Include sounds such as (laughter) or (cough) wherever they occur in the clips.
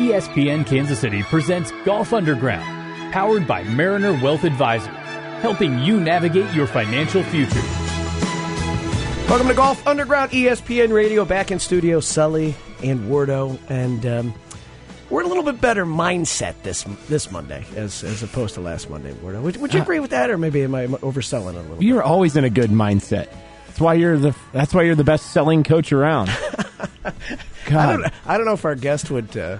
ESPN Kansas City presents Golf Underground, powered by Mariner Wealth Advisors, helping you navigate your financial future. Welcome to Golf Underground ESPN Radio. Back in studio, Sully and Wardo, and um, we're in a little bit better mindset this this Monday as as opposed to last Monday. Wardo, would, would you agree with that, or maybe am I overselling it a little? You're always in a good mindset. That's why you're the that's why you're the best selling coach around. (laughs) I God, don't, I don't know if our guest would uh,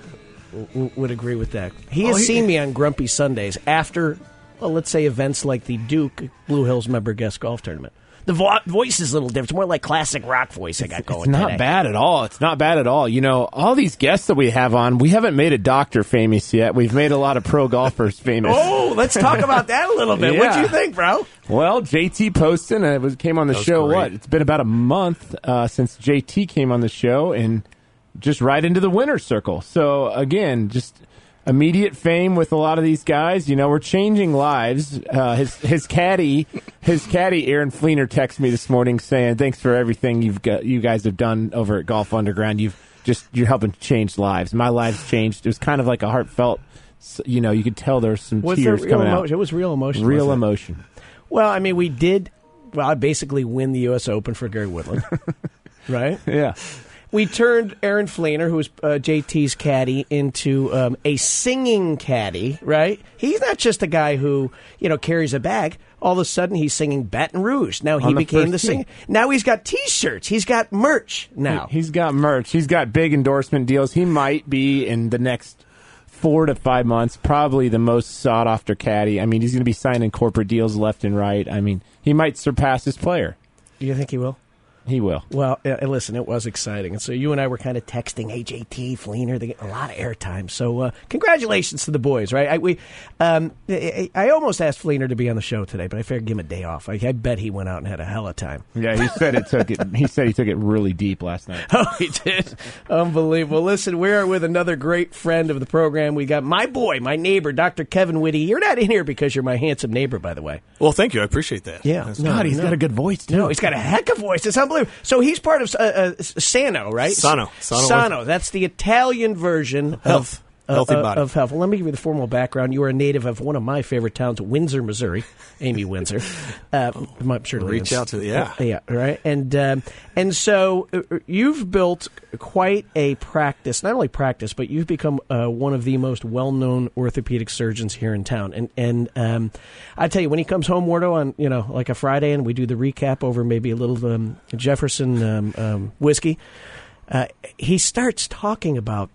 w- would agree with that. He has Oh, he- seen me on Grumpy Sundays after, well, let's say events like the Duke Blue Hills member guest golf tournament. The vo- voice is a little different. It's more like classic rock voice I got going. it's not today. bad at all. It's not bad at all. You know, all these guests that we have on, we haven't made a doctor famous yet. We've made a lot of pro golfers (laughs) famous. Oh, let's talk about that a little bit. What do you think, bro? Well, JT Poston uh, was came on the show. great. What? It's been about a month uh, since JT came on the show, and just right into the winner's circle. So again, just immediate fame with a lot of these guys. You know, we're changing lives. Uh, his his caddy, his caddy, Aaron Flener, texted me this morning saying, "Thanks for everything you've got, you guys have done over at Golf Underground. You've just you're helping change lives. My life's changed. It was kind of like a heartfelt." You know, you could tell there's some Was tears coming emotion? out. It was real emotion. Real emotion. Well, I mean, we did. Well, I basically win the U.S. Open for Gary Woodland, (laughs) right? Yeah. We turned Aaron Flener, who was uh, JT's caddy, into um, a singing caddy, right? He's not just a guy who you know carries a bag. All of a sudden, he's singing Baton Rouge. Now he the became the singer. Now he's got T-shirts. He's got merch. Now He's got merch. He's got big endorsement deals. He might be in the next four to five months, probably the most sought after caddy. I mean, he's going to be signing corporate deals left and right. I mean, he might surpass his player. Do you think he will? He will. Well, uh, listen, it was exciting. And so you and I were kind of texting AJT, Flener. They get a lot of airtime. So uh, congratulations to the boys, right? I, we, um, I, I almost asked Flener to be on the show today, but I figured give him a day off. I, I bet he went out and had a hell of a time. Yeah, he said it took it. He said he took it really deep last night. (laughs) Oh, he did. Unbelievable. Listen, we are with another great friend of the program. We got my boy, my neighbor, Dr. Kevin Whitty. You're not in here because you're my handsome neighbor, by the way. Well, thank you. I appreciate that. Yeah. That's No, God, he's no. got a good voice too. No, he's got a heck of a voice. It's unbelievable. So he's part of uh, uh, Sano, right? Sano. Sano. Sano. That's the Italian version Health. of Healthy uh, body. of health. Well, let me give you the formal background. You are a native of one of my favorite towns, Windsor, Missouri. Amy Windsor. (laughs) Uh, I'm sure Reach out to- yeah. yeah, right. And um, and so uh, you've built quite a practice. Not only practice, but you've become uh, one of the most well-known orthopedic surgeons here in town. And and um, I tell you, when he comes home, Wardo, on you know like a Friday, and we do the recap over maybe a little um, Jefferson um, um, whiskey, uh, he starts talking about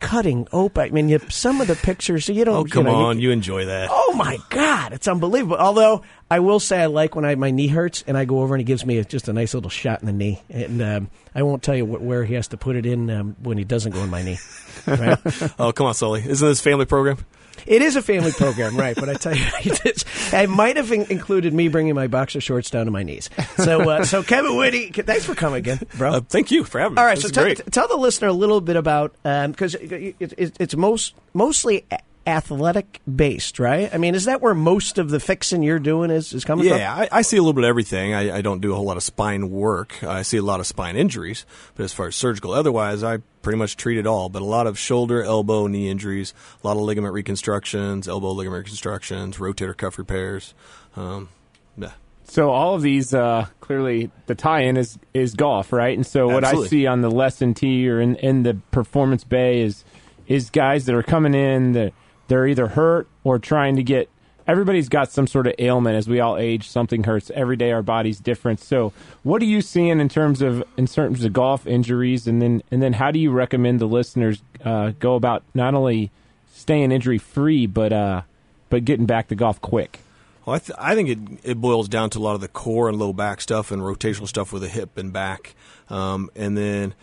cutting open. I mean, you, some of the pictures you don't. Oh, you come know, you- on. You enjoy that. Oh my God, it's unbelievable. Although I will say I like when I, my knee hurts and I go over and he gives me a, just a nice little shot in the knee, and um, I won't tell you wh- where he has to put it in um, when he doesn't go in my knee. Right? (laughs) Oh, come on, Sully. Isn't this family program? It is a family program, right? But I tell you, (laughs) it I might have in- included me bringing my boxer shorts down to my knees. So, uh, so Kevin Whitty, thanks for coming again, bro. Uh, thank you for having me. All right, This so tell, t- tell the listener a little bit about because it, it, it's most mostly athletic based, right? I mean, is that where most of the fixing you're doing is, is coming from? Yeah, I, I see a little bit of everything. I, I don't do a whole lot of spine work. I see a lot of spine injuries, but as far as surgical, otherwise, I pretty much treat it all. But a lot of shoulder, elbow, knee injuries, a lot of ligament reconstructions, elbow ligament reconstructions, rotator cuff repairs. Um, yeah. So all of these uh, clearly the tie-in is is golf, right? And so what I see on the lesson tee or in, in the performance bay is is guys that are coming in that they're either hurt or trying to get. Everybody's got some sort of ailment as we all age. Something hurts every day. Our body's different. So what are you seeing in terms of in terms of golf injuries, and then and then how do you recommend the listeners uh, go about not only staying injury free, but uh, but getting back to golf quick? Well, I, th- I think it, it boils down to a lot of the core and low back stuff and rotational stuff with the hip and back. Um, and then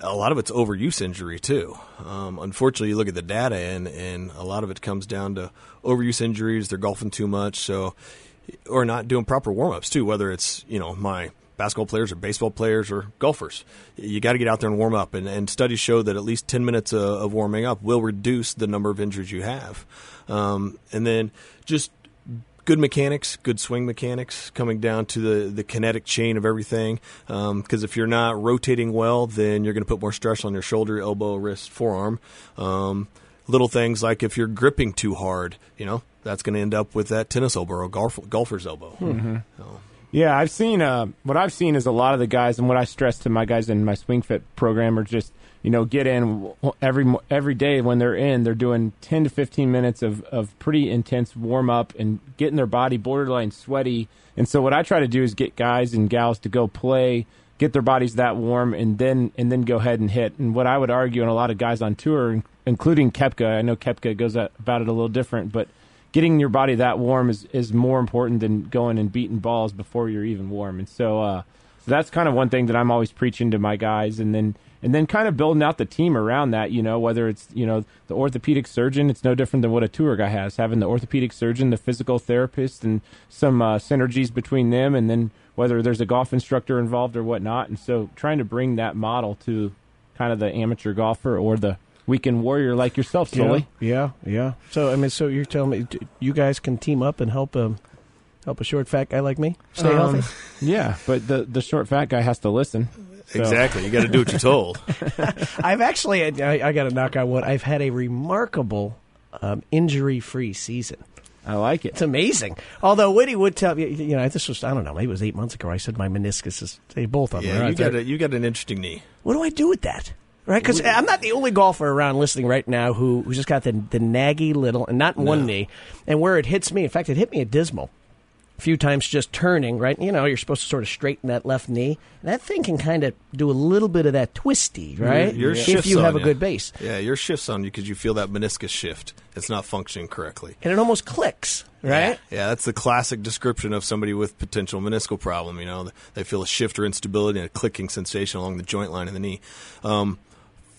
a lot of it's overuse injury, too. Um, unfortunately, you look at the data, and, and a lot of it comes down to overuse injuries. They're golfing too much, so or not doing proper warm ups, too, whether it's, you know, my basketball players or baseball players or golfers. You got to get out there and warm up. And, and studies show that at least 10 minutes of, of warming up will reduce the number of injuries you have. Um, and then just good mechanics, good swing mechanics, coming down to the, the kinetic chain of everything. Because if you're not rotating well, then you're going to put more stress on your shoulder, elbow, wrist, forearm. Um, little things like if you're gripping too hard, you know, that's going to end up with that tennis elbow or golf, golfer's elbow. So, Yeah, I've seen uh, what I've seen is a lot of the guys, and what I stress to my guys in my Swing Fit program are just you know get in every every day when they're in, they're doing ten to fifteen minutes of of pretty intense warm up and getting their body borderline sweaty. And so what I try to do is get guys and gals to go play, get their bodies that warm, and then and then go ahead and hit. And what I would argue, and a lot of guys on tour, including Koepka, I know Koepka goes about it a little different, but getting your body that warm is, is more important than going and beating balls before you're even warm. And so, uh, so that's kind of one thing that I'm always preaching to my guys. And then, and then kind of building out the team around that, you know, whether it's, you know, the orthopedic surgeon, it's no different than what a tour guy has, having the orthopedic surgeon, the physical therapist, and some uh, synergies between them. And then whether there's a golf instructor involved or whatnot. And so trying to bring that model to kind of the amateur golfer or the weekend warrior like yourself, Sully. Yeah, yeah, yeah. So I mean, so you're telling me you guys can team up and help um help a short fat guy like me stay Um, healthy. (laughs) Yeah, but the the short fat guy has to listen. So- Exactly. You got to do what you're told. (laughs) I've actually, I, I got to knock on wood. I've had a remarkable um, injury-free season. I like it. It's amazing. Although Whitty would tell you, you know, this was I don't know, maybe it was eight months ago. I said my meniscus is they both of them. Yeah, are you out there. got a, you got an interesting knee. What do I do with that? Right? Because I'm not the only golfer around listening right now who who just got the the naggy little, and not in one knee, and where it hits me. In fact, it hit me at Dismal. A few times just turning, right? You know, you're supposed to sort of straighten that left knee. That thing can kind of do a little bit of that twisty, right? your if shifts you have a good base. Yeah, your shifts on you because you feel that meniscus shift. It's not functioning correctly. And it almost clicks, right? Yeah, yeah, that's the classic description of somebody with potential meniscal problem. You know, they feel a shift or instability and a clicking sensation along the joint line of the knee. Um,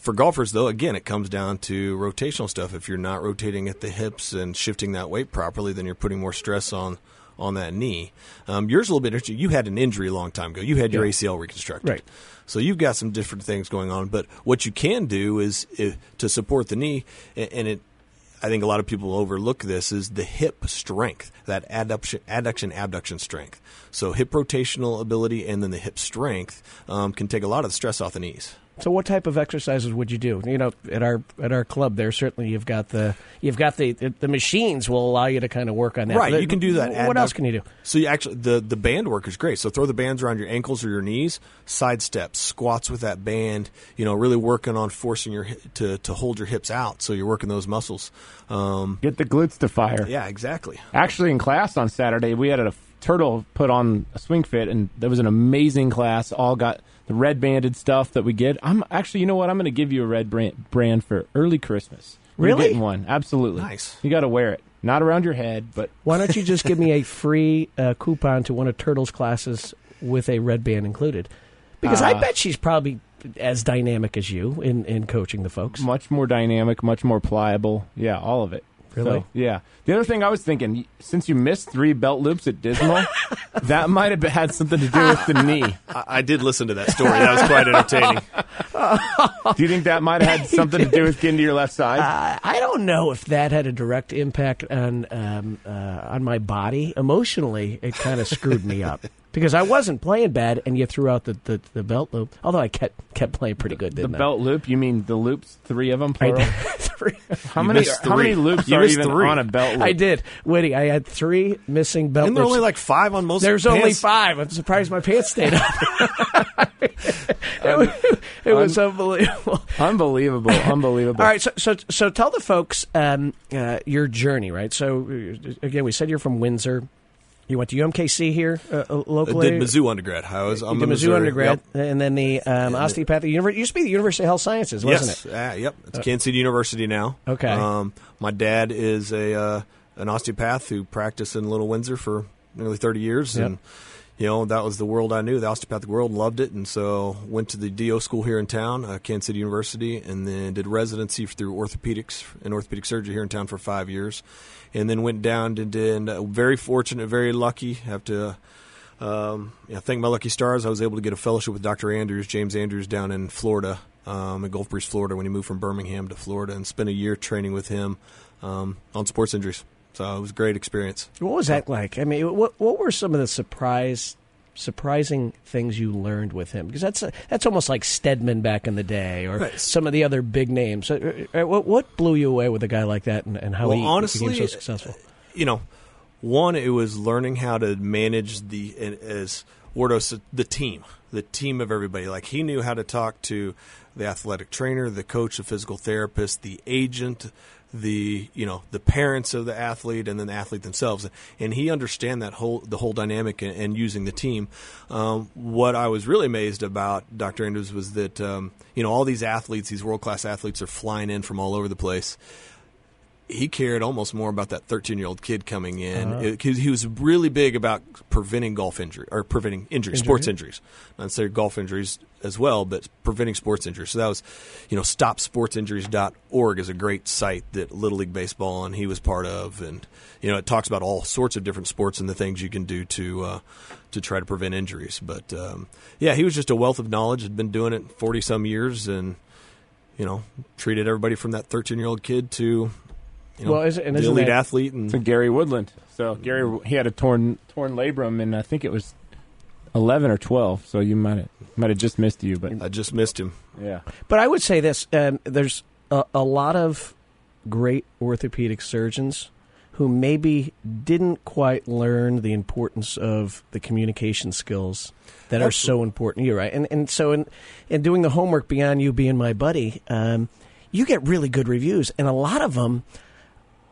for golfers, though, again, it comes down to rotational stuff. If you're not rotating at the hips and shifting that weight properly, then you're putting more stress on on that knee. Um, yours a little bit interesting. You had an injury a long time ago. You had your Yeah. ACL reconstructed. Right. So you've got some different things going on. But what you can do is if, to support the knee, and it I think a lot of people overlook this is the hip strength, that adduction, adduction abduction strength. So hip rotational ability and then the hip strength um, can take a lot of the stress off the knees. So, what type of exercises would you do? You know, at our at our club, there certainly you've got the you've got the the machines will allow you to kind of work on that. Right, But you can do that. What adduc- else can you do? So you actually the the band work is great. So throw the bands around your ankles or your knees, side steps, squats with that band. You know, really working on forcing your to to hold your hips out. So you're working those muscles. Um, Get the glutes to fire. yeah, exactly. Actually, in class on Saturday, we had a turtle put on a swing fit, and that was an amazing class. All got the red banded stuff that we get. I'm actually, you know what? I'm going to give you a red brand, brand for early Christmas. You're Really? getting one? Absolutely. Nice. You got to wear it, not around your head, but Why don't you just give me a (laughs) free uh, coupon to one of Turtle's classes with a red band included? Because I Uh, bet she's probably as dynamic as you in, in coaching the folks. much more dynamic, much more pliable. Yeah, all of it. Really? So, yeah. The other thing I was thinking, since you missed three belt loops at Dismal, (laughs) that might have had something to do with the knee. I, I did listen to that story. That was quite entertaining. Do you think that might have had (laughs) something to do with getting to your left side? Uh, I don't know if that had a direct impact on um, uh, on my body. Emotionally, it kind of screwed me up because I wasn't playing bad, and you threw out the, the, the belt loop. Although I kept kept playing pretty good, the didn't belt loop? You mean the loops? Three of them, I? plural? I did. (laughs) How You many? missed How many three. loops You are missed even three. on a belt loop? I did, Whitty. I had three missing belt And there loops. only like five on most. There's pants. only five. I'm surprised my pants stayed up. (laughs) it was, it was unbelievable. Unbelievable! Unbelievable! All right, so so so tell the folks um, uh, your journey, right? So uh, again, we said you're from Windsor. You went to UMKC here uh, uh, I locally. did Mizzou undergrad. I was. I'm did Mizzou Missouri. undergrad, Yep. and then the um, osteopathic university. Used to be the University of Health Sciences, wasn't yes. it? Ah, yep. It's Kansas City University now. Okay. Um, my dad is a uh, an osteopath who practiced in Little Windsor for nearly 30 years, Yep. and you know that was the world I knew, the osteopathic world, and loved it. And so went to the DO school here in town, uh, Kansas City University, and then did residency through orthopedics and orthopedic surgery here in town for five years, and then went down and did. Uh, very fortunate, very lucky. Have to. Um, thank my lucky stars. I was able to get a fellowship with Dr. Andrews, James Andrews, down in Florida, um, in Gulf Breeze, Florida, when he moved from Birmingham to Florida, and spent a year training with him um, on sports injuries. So it was a great experience. What was that like? I mean, what what were some of the surprise surprising things you learned with him? Because that's that's almost like Steadman back in the day, or Right. some of the other big names. Uh, uh, What, what blew you away with a guy like that, and, and how Well, he honestly, became so successful? you know, one it was learning how to manage the as Wardo the team, the team of everybody. Like he knew how to talk to the athletic trainer, the coach, the physical therapist, the agent, the you know the parents of the athlete, and then the athlete themselves. And he understand that whole the whole dynamic and, and using the team. Um, what I was really amazed about Dr. Andrews was that um, you know all these athletes, these world class athletes, are flying in from all over the place he cared almost more about that 13 year old kid coming in because he was really big about preventing golf injury or preventing injuries, sports injuries. Not say golf injuries as well, but preventing sports injuries. So that was, you know, stopsportsinjuries.org is a great site that Little League Baseball and he was part of, and you know, it talks about all sorts of different sports and the things you can do to uh, to try to prevent injuries. But um, yeah, he was just a wealth of knowledge. Had been doing it 40 some years, and you know, treated everybody from that 13 year old kid to you know, Well, is it- and the elite that- athlete, and to Gary Woodland. So Gary, he had a torn torn labrum, and I think it was eleven or twelve. So you might have might have just missed you, but I just missed him. yeah, But I would say this: um, there's a, a lot of great orthopedic surgeons who maybe didn't quite learn the importance of the communication skills that are so important. You're right, and and so in in doing the homework beyond you being my buddy, um, you get really good reviews, and a lot of them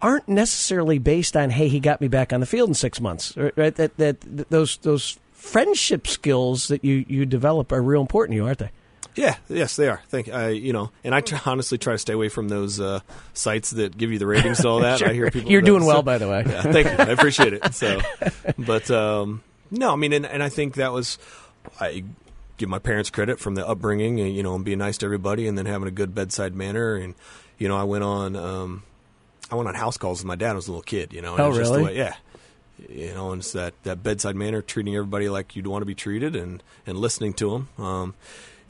aren't necessarily based on hey he got me back on the field in six months right right? that that, that those those friendship skills that you you develop are real important to you aren't they Yeah, yes, they are. Thank I, you know, and I honestly try to stay away from those uh, sites that give you the ratings and all that. (laughs) I hear people. You're that- doing well, so- by the way. Yeah, thank you. I (laughs) appreciate it. So, but um, no, I mean, and, and I think that was I give my parents credit from the upbringing, and, you know, and being nice to everybody, and then having a good bedside manner, and you know, I went on um, I went on house calls with my dad. when I was a little kid, you know. And Oh, it was just the really? way- yeah. You know, and it's that, that bedside manner, treating everybody like you'd want to be treated, and and listening to them. Um,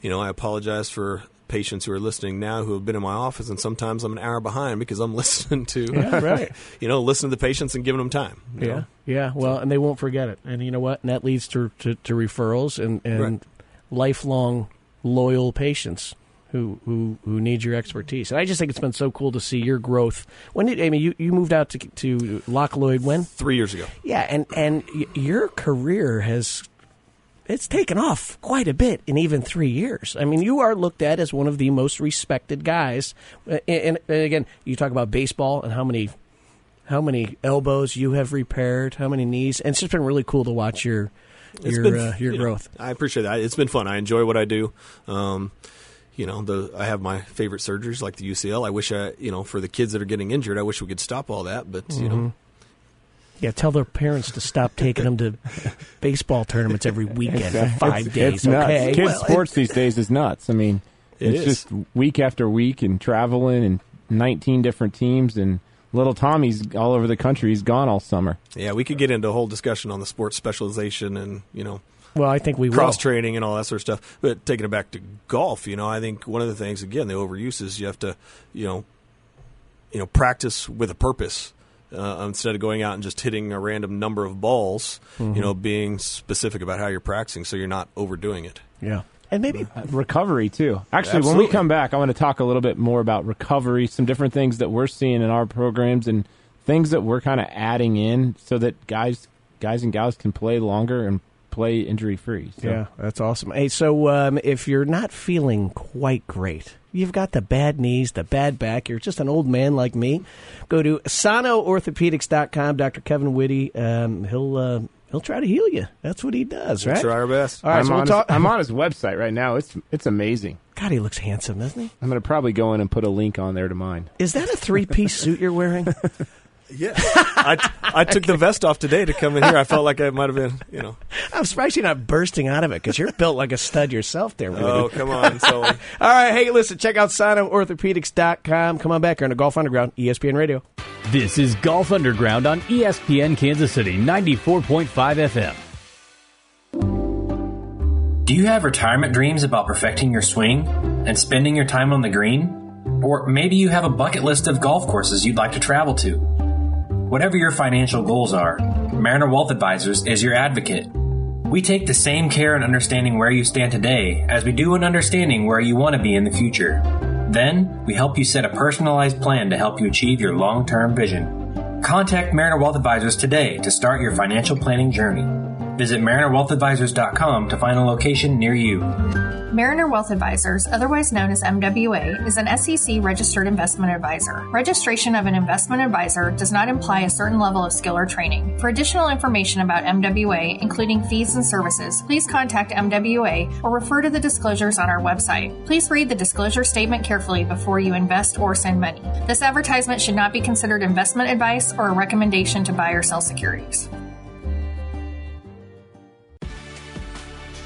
you know, I apologize for patients who are listening now who have been in my office, and sometimes I'm an hour behind because I'm (laughs) listening to, Yeah, right. (laughs) you know, listening to the patients and giving them time. Yeah, know? yeah. Well, and they won't forget it. And you know what? And that leads to to, to referrals and, and Right. lifelong loyal patients who, who who need your expertise. And I just think it's been so cool to see your growth. When did I mean you, you moved out to to Loch Lloyd when? Three years ago. Yeah, and and y- your career has it's taken off quite a bit in even three years. I mean, you are looked at as one of the most respected guys. Uh, And, and again, you talk about baseball and how many how many elbows you have repaired, how many knees, and it's just been really cool to watch your your been, uh, your you know, growth. I appreciate that. It's been fun. I enjoy what I do. Um, you know, the I have my favorite surgeries like the UCL. I wish I, you know, for the kids that are getting injured, I wish we could stop all that. But you Mm-hmm. know, Yeah, tell their parents to stop (laughs) taking them to baseball tournaments every weekend for five it's, days. It's nuts. okay, Kids Well, sports these days is nuts. I mean, It it's is. just week after week and traveling and 19 different teams and little Tommy's all over the country. He's gone all summer. yeah, we could get into a whole discussion on the sports specialization and you know well, I think we cross training and all that sort of stuff. But taking it back to golf, you know, I think one of the things again, the overuse is you have to, you know, you know, practice with a purpose. Uh, instead of going out and just hitting a random number of balls, Mm-hmm. you know, being specific about how you're practicing so you're not overdoing it. Yeah, and maybe recovery too. Actually, when we come back, I want to talk a little bit more about recovery, some different things that we're seeing in our programs, and things that we're kind of adding in so that guys, guys and gals can play longer and play injury free. So. Yeah, that's awesome. Hey, so um, if you're not feeling quite great, you've got the bad knees, the bad back, you're just an old man like me, go to sanoorthopedics.com. Dr. Kevin Whitty, um, he'll uh, he'll try to heal you. That's what he does, right? Try our best. All right, I'm, so on we'll his, talk. I'm on his website right now. It's it's amazing. God, he looks handsome, doesn't he? I'm going to probably go in and put a link on there to mine. Is that a three piece suit you're wearing? (laughs) Yeah, I, I (laughs) took the vest off today to come in here. I felt like I might have been, you know. I'm surprised you're not bursting out of it because you're built like a stud yourself there. Whitty. Oh, come on, (laughs) Sully. All right, hey, listen, check out sanoorthopedics.com. Come on back here on the Golf Underground, ESPN Radio. This is Golf Underground on ESPN Kansas City 94.5 FM. Do you have retirement dreams about perfecting your swing and spending your time on the green? Or maybe you have a bucket list of golf courses you'd like to travel to. Whatever your financial goals are, Mariner Wealth Advisors is your advocate. We take the same care in understanding where you stand today as we do in understanding where you want to be in the future. Then, we help you set a personalized plan to help you achieve your long term vision. Contact Mariner Wealth Advisors today to start your financial planning journey. Visit MarinerWealthAdvisors.com to find a location near you. Mariner Wealth Advisors, otherwise known as MWA, is an SEC registered investment advisor. Registration of an investment advisor does not imply a certain level of skill or training. For additional information about MWA, including fees and services, please contact MWA or refer to the disclosures on our website. Please read the disclosure statement carefully before you invest or send money. This advertisement should not be considered investment advice or a recommendation to buy or sell securities.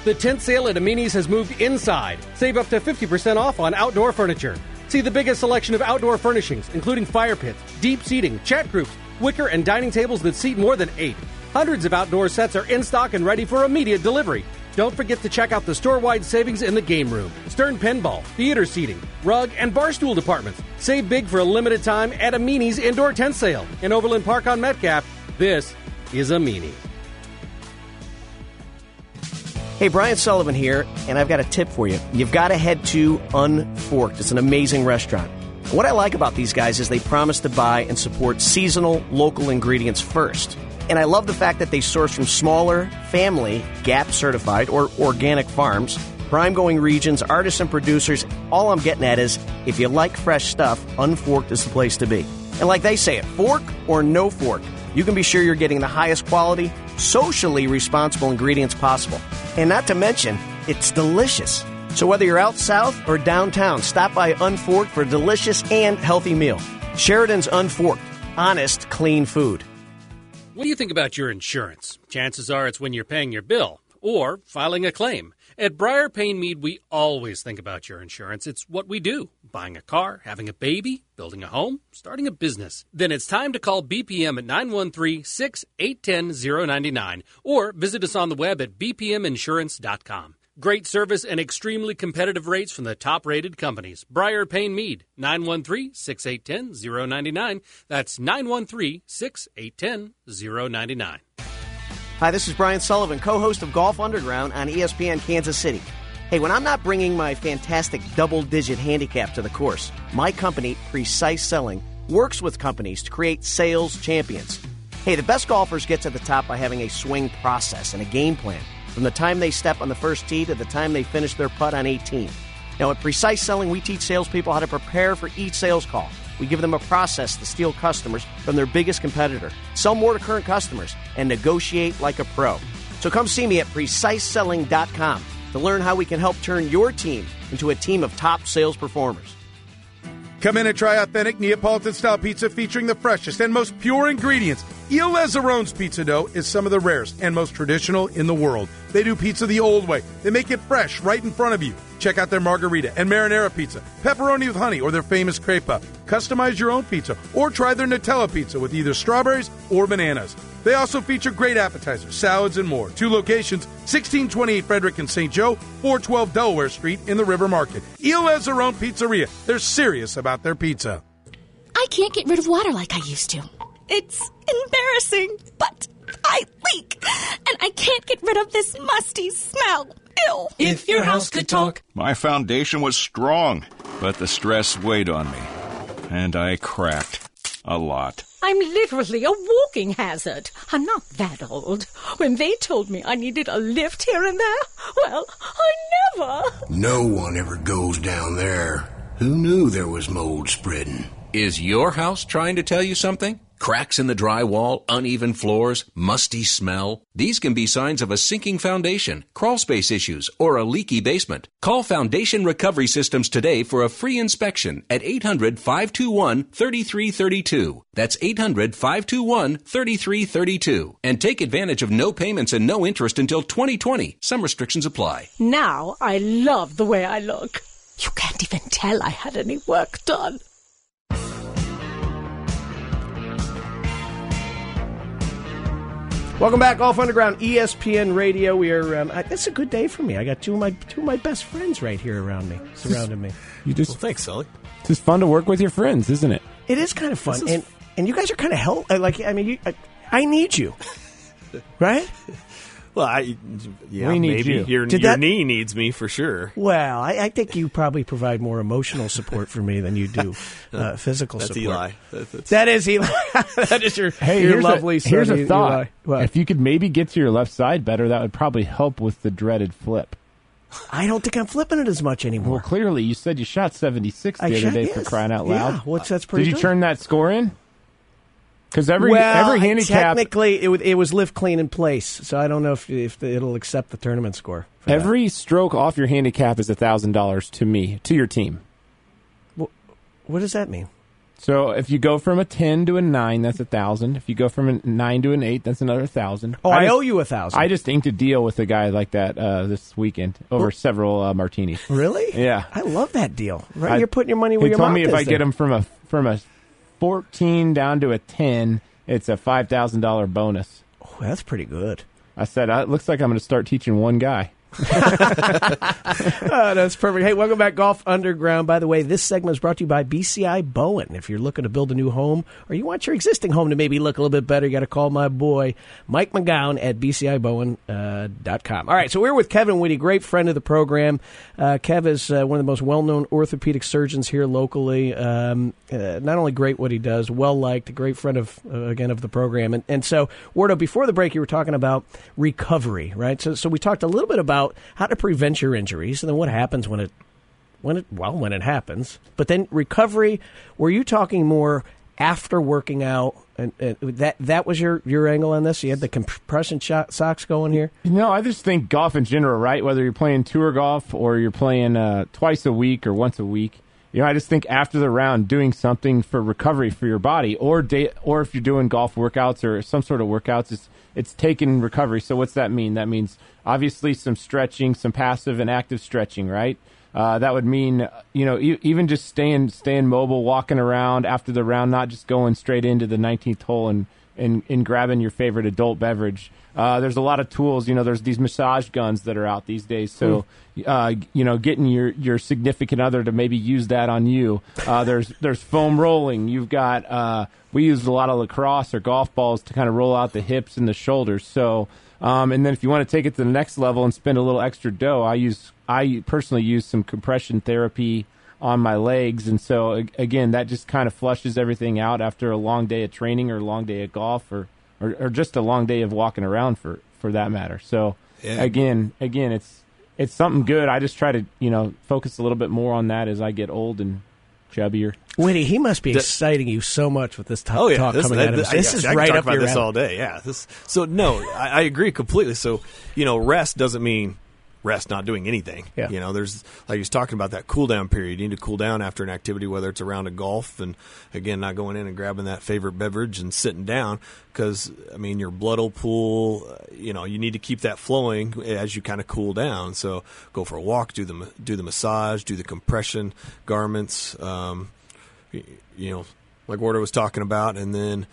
The tent sale at Amini's has moved inside. Save up to 50% off on outdoor furniture. See the biggest selection of outdoor furnishings, including fire pits, deep seating, chat groups, wicker, and dining tables that seat more than eight. Hundreds of outdoor sets are in stock and ready for immediate delivery. Don't forget to check out the store wide savings in the game room, Stern Pinball, theater seating, rug, and barstool departments. Save big for a limited time at Amini's indoor tent sale in Overland Park on Metcalf. This is Amini. Hey, Brian Sullivan here, and I've got a tip for you. You've got to head to Unforked. It's an amazing restaurant. What I like about these guys is they promise to buy and support seasonal, local ingredients first. And I love the fact that they source from smaller, family, GAP certified, or organic farms, prime going regions, artists, and producers. All I'm getting at is if you like fresh stuff, Unforked is the place to be. And like they say it, fork or no fork, you can be sure you're getting the highest quality, socially responsible ingredients possible. And not to mention, it's delicious. So whether you're out south or downtown, stop by Unforked for a delicious and healthy meal. Sheridan's Unforked. Honest, clean food. What do you think about your insurance? Chances are it's when you're paying your bill or filing a claim. At Briar Payne Mead, we always think about your insurance. It's what we do buying a car, having a baby, building a home, starting a business. Then it's time to call BPM at 913 6810 099 or visit us on the web at bpminsurance.com. Great service and extremely competitive rates from the top rated companies. Briar Payne Mead, 913 6810 099. That's 913 6810 099. Hi, this is Brian Sullivan, co host of Golf Underground on ESPN Kansas City. Hey, when I'm not bringing my fantastic double digit handicap to the course, my company, Precise Selling, works with companies to create sales champions. Hey, the best golfers get to the top by having a swing process and a game plan from the time they step on the first tee to the time they finish their putt on 18. Now, at Precise Selling, we teach salespeople how to prepare for each sales call. We give them a process to steal customers from their biggest competitor, sell more to current customers, and negotiate like a pro. So come see me at preciseselling.com to learn how we can help turn your team into a team of top sales performers. Come in and try authentic Neapolitan style pizza featuring the freshest and most pure ingredients. Il pizza dough is some of the rarest and most traditional in the world. They do pizza the old way. They make it fresh right in front of you. Check out their margarita and marinara pizza, pepperoni with honey, or their famous crepa. Customize your own pizza or try their Nutella pizza with either strawberries or bananas. They also feature great appetizers, salads, and more. Two locations 1628 Frederick and St. Joe, 412 Delaware Street in the River Market. Il Lazzarone Pizzeria. They're serious about their pizza. I can't get rid of water like I used to. It's embarrassing, but I leak, and I can't get rid of this musty smell. Ew. If your house could talk. My foundation was strong, but the stress weighed on me, and I cracked a lot. I'm literally a walking hazard. I'm not that old. When they told me I needed a lift here and there, well, I never. No one ever goes down there. Who knew there was mold spreading? Is your house trying to tell you something? Cracks in the drywall, uneven floors, musty smell. These can be signs of a sinking foundation, crawl space issues, or a leaky basement. Call Foundation Recovery Systems today for a free inspection at 800 521 3332. That's 800 521 3332. And take advantage of no payments and no interest until 2020. Some restrictions apply. Now I love the way I look. You can't even tell I had any work done. Welcome back, Golf Underground, ESPN Radio. We are. Um, I, it's a good day for me. I got two of my two of my best friends right here around me, (laughs) surrounding me. You just Well, thanks, Sully. it's just fun to work with your friends, isn't it? It is kind of fun, This is- and and you guys are kind of help. uh, Like I mean, you, I, I need you, (laughs) right? Well, I yeah, We need maybe you. your Did your that- knee needs me for sure. Well, I, I think you probably provide more emotional support for me than you do (laughs) uh, physical That's support. Eli. That- that's- That is Eli. (laughs) that is your, Hey, your here's lovely a, here's a thought. What? If you could maybe get to your left side better, that would probably help with the dreaded flip. I don't think I'm flipping it as much anymore. Well, clearly, you said you shot 76 the I other shot- day for crying out loud. Yeah, what's that's pretty Did you good. turn that score in? Because every well, every handicap, technically it, it was lift clean in place, so I don't know if if it'll accept the tournament score. for that. every stroke off your handicap is thousand dollars to me to your team. what does that mean? So if you go from a ten to a nine, that's a thousand. If you go from a nine to an eight, that's another thousand. Oh, I, just- owe you a thousand. I just inked a deal with a guy like that uh, this weekend over several uh, martinis. really? Yeah, I love that deal. Right, I- you're putting your money where he your told mouth me if is I there. get him from a from a fourteen down to a ten, it's a five thousand dollar bonus. Oh, that's pretty good. I said, uh, it looks like I'm going to start teaching one guy. (laughs) Oh, that's perfect. Hey, welcome back, Golf Underground. By the way, this segment is brought to you by BCI Bowen. If you're looking to build a new home or you want your existing home to maybe look a little bit better, you got to call my boy Mike McGowan at bcibowen.com. All right, so we're with Kevin Whitty, great friend of the program. Uh, Kev is uh, one of the most well-known orthopedic surgeons here locally. Um, uh, not only great what he does, well liked, a great friend of uh, again of the program. And and so, Wardo, before the break, you were talking about recovery, right? So so we talked a little bit about how to prevent your injuries, and then what happens when it when it well when it happens. But then recovery. Were you talking more after working out? And, and that that was your your angle on this. You had the compression shot socks going here. No, I just think golf in general, right? Whether you're playing tour golf or you're playing uh, twice a week or once a week, you know, I just think after the round, doing something for recovery for your body, or day, or if you're doing golf workouts or some sort of workouts, it's it's taken recovery. So what's that mean? That means obviously some stretching, some passive and active stretching, right? Uh, that would mean you know e- even just staying staying mobile, walking around after the round, not just going straight into the 19th hole and and, and grabbing your favorite adult beverage. Uh, there's a lot of tools. You know, there's these massage guns that are out these days. So, uh, you know, getting your, your significant other to maybe use that on you. Uh, there's there's foam rolling. You've got uh, we used a lot of lacrosse or golf balls to kind of roll out the hips and the shoulders. So, um, and then if you want to take it to the next level and spend a little extra dough, I use I personally use some compression therapy on my legs, and so again, that just kind of flushes everything out after a long day of training or a long day of golf or or, or just a long day of walking around for for that matter. So Yeah. again, again, it's it's something good. I just try to you know focus a little bit more on that as I get old and chubbier. Whitty, he must be The- exciting you so much with this to- Oh yeah, talk this, coming that- out of him. I- This I is can right talk up about your this alley. all day. Yeah. This, so no, I, I agree completely. So you know, rest doesn't mean rest not doing anything. Yeah. You know, there's like he was talking about that cool down period. You need to cool down after an activity, whether it's around a round of golf, and again, not going in and grabbing that favorite beverage and sitting down because I mean your blood will pool. uh, You know, you need to keep that flowing as you kind of cool down. So go for a walk, do the do the massage, do the compression garments. Um, you know, like Warder was talking about, and then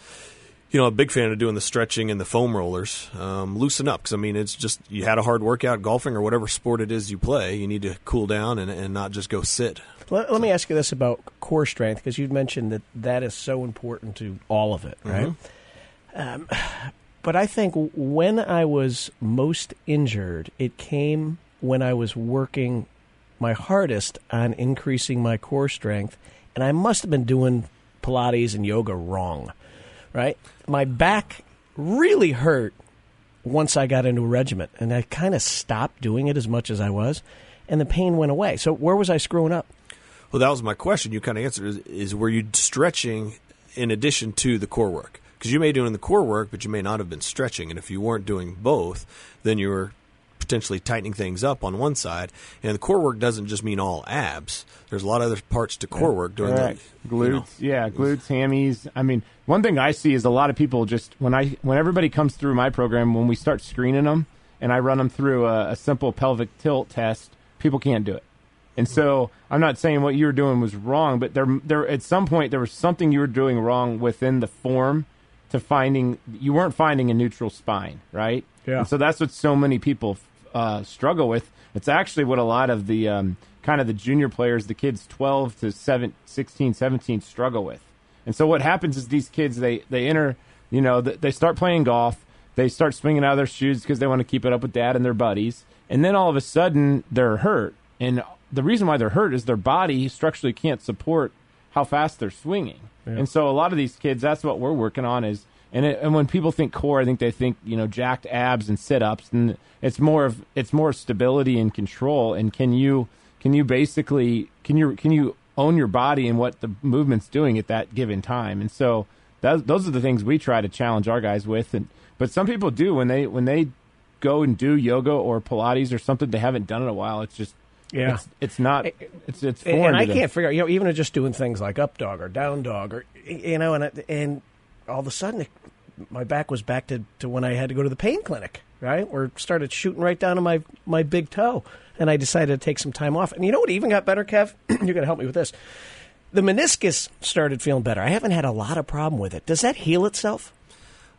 you know, a big fan of doing the stretching and the foam rollers. Um, loosen up because I mean, it's just you had a hard workout golfing or whatever sport it is you play. You need to cool down and, and not just go sit. Let, let me ask you this about core strength because you've mentioned that that is so important to all of it, right? Um, (sighs) but I think when I was most injured, it came when I was working my hardest on increasing my core strength, and I must have been doing Pilates and yoga wrong, right? My back really hurt once I got into a regiment, and I kind of stopped doing it as much as I was, and the pain went away. So where was I screwing up? Well, that was my question. You kind of answered is, is were you stretching in addition to the core work? Because you may be doing the core work, but you may not have been stretching. And if you weren't doing both, then you were potentially tightening things up on one side. And the core work doesn't just mean all abs. There's a lot of other parts to core work during Correct. the glutes. you know. yeah, glutes, hammies. I mean, one thing I see is a lot of people just when I when everybody comes through my program when we start screening them and I run them through a, a simple pelvic tilt test, people can't do it. And so I'm not saying what you were doing was wrong, but there there at some point there was something you were doing wrong within the form to finding you weren't finding a neutral spine, right? Yeah. And so that's what so many people uh, struggle with. It's actually what a lot of the um, kind of the junior players, the kids 12 to 7, 16, 17 struggle with. And so what happens is these kids they they enter, you know, th- they start playing golf, they start swinging out of their shoes because they want to keep it up with dad and their buddies, and then all of a sudden they're hurt. And the reason why they're hurt is their body structurally can't support how fast they're swinging. Yeah. And so a lot of these kids, that's what we're working on is. And, it, and when people think core, I think they think you know jacked abs and sit ups, and it's more of it's more stability and control. And can you can you basically can you can you own your body and what the movement's doing at that given time? And so that, those are the things we try to challenge our guys with. And but some people do when they when they go and do yoga or Pilates or something they haven't done in a while. It's just Yeah. it's, it's not it's it's foreign and I can't figure out, you know, even just doing things like up dog or down dog or, you know, and, and all of a sudden it, my back was back to, to when I had to go to the pain clinic, right? Or started shooting right down to my, my big toe. And I decided to take some time off. And you know what even got better, Kev? (clears throat) You're going to help me with this. The meniscus started feeling better. I haven't had a lot of problem with it. Does that heal itself?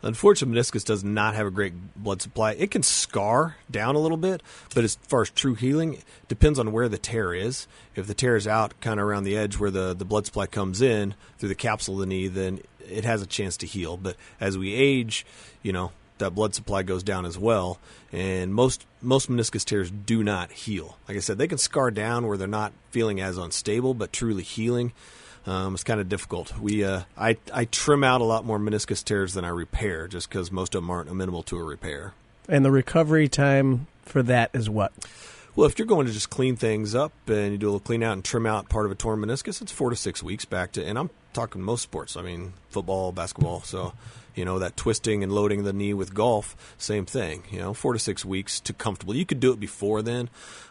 Unfortunately, meniscus does not have a great blood supply. It can scar down a little bit, but as far as true healing, depends on where the tear is. If the tear is out kind of around the edge where the, the blood supply comes in through the capsule of the knee, then it has a chance to heal. But as we age, you know, that blood supply goes down as well. And most most meniscus tears do not heal. Like I said, they can scar down where they're not feeling as unstable, but truly healing. Um, it's kind of difficult. We uh, I I trim out a lot more meniscus tears than I repair, just because most of them aren't amenable to a repair. And the recovery time for that is what? Well, if you're going to just clean things up and you do a little clean out and trim out part of a torn meniscus, it's four to six weeks back to. And I'm talking most sports. I mean, football, basketball. So, you know, that twisting and loading the knee with golf, same thing. You know, four to six weeks to comfortable. You could do it before then,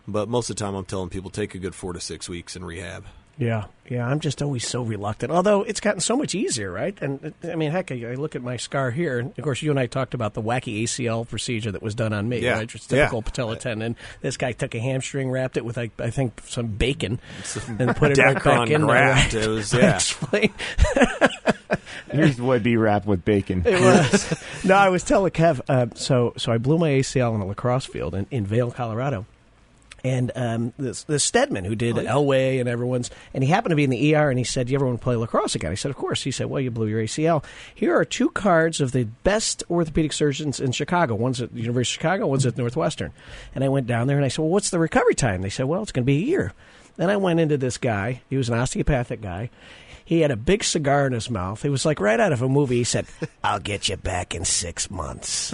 but most of the time, I'm telling people take a good four to six weeks in rehab. Yeah, yeah. I'm just always so reluctant. Although it's gotten so much easier, right? And uh, I mean, heck, I, I look at my scar here, and of course, you and I talked about the wacky ACL procedure that was done on me. Yeah. right? Just Yeah. typical patella tendon. This guy took a hamstring, wrapped it with, like, I think, some bacon, and put it right back in there. right? It was- (laughs) yeah. Explain. (laughs) Here's would be wrapped with bacon. It was. (laughs) no, I was telling Kev. Uh, so, so I blew my ACL on a lacrosse field in, in Vail, Colorado, and um, this, this Steadman who did Elway and everyone's, and he happened to be in the ER, and he said, "You ever want to play lacrosse again?" I said, "Of course." He said, "Well, you blew your ACL. Here are two cards of the best orthopedic surgeons in Chicago. One's at the University of Chicago, one's at Northwestern." And I went down there, and I said, "Well, what's the recovery time?" They said, "Well, it's going to be a year." Then I went into this guy. He was an osteopathic guy. He had a big cigar in his mouth. It was like right out of a movie. He said, (laughs) "I'll get you back in six months."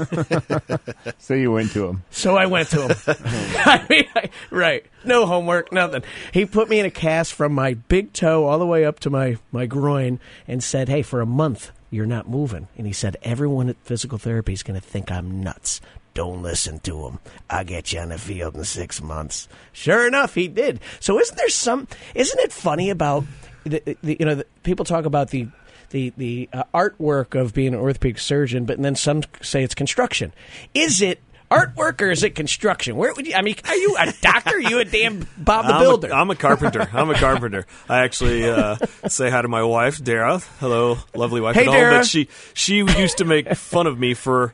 (laughs) so you went to him. So I went to him. (laughs) I mean, I- right. No homework, nothing. He put me in a cast from my big toe all the way up to my, my groin and said, Hey, for a month, you're not moving. And he said, Everyone at physical therapy is going to think I'm nuts. Don't listen to him. I'll get you on the field in six months. Sure enough, he did. So isn't there some, isn't it funny about, the, the, you know, the, people talk about the, the, the uh, artwork of being an orthopedic surgeon, but then some say it's construction. Is it artwork or is it construction? Where would you, I mean, are you a doctor? Are you a damn Bob the I'm Builder? A, I'm a carpenter. I'm a carpenter. I actually uh, say hi to my wife, Dara. Hello, lovely wife Hey, at home. Dara. But she she used to make fun of me for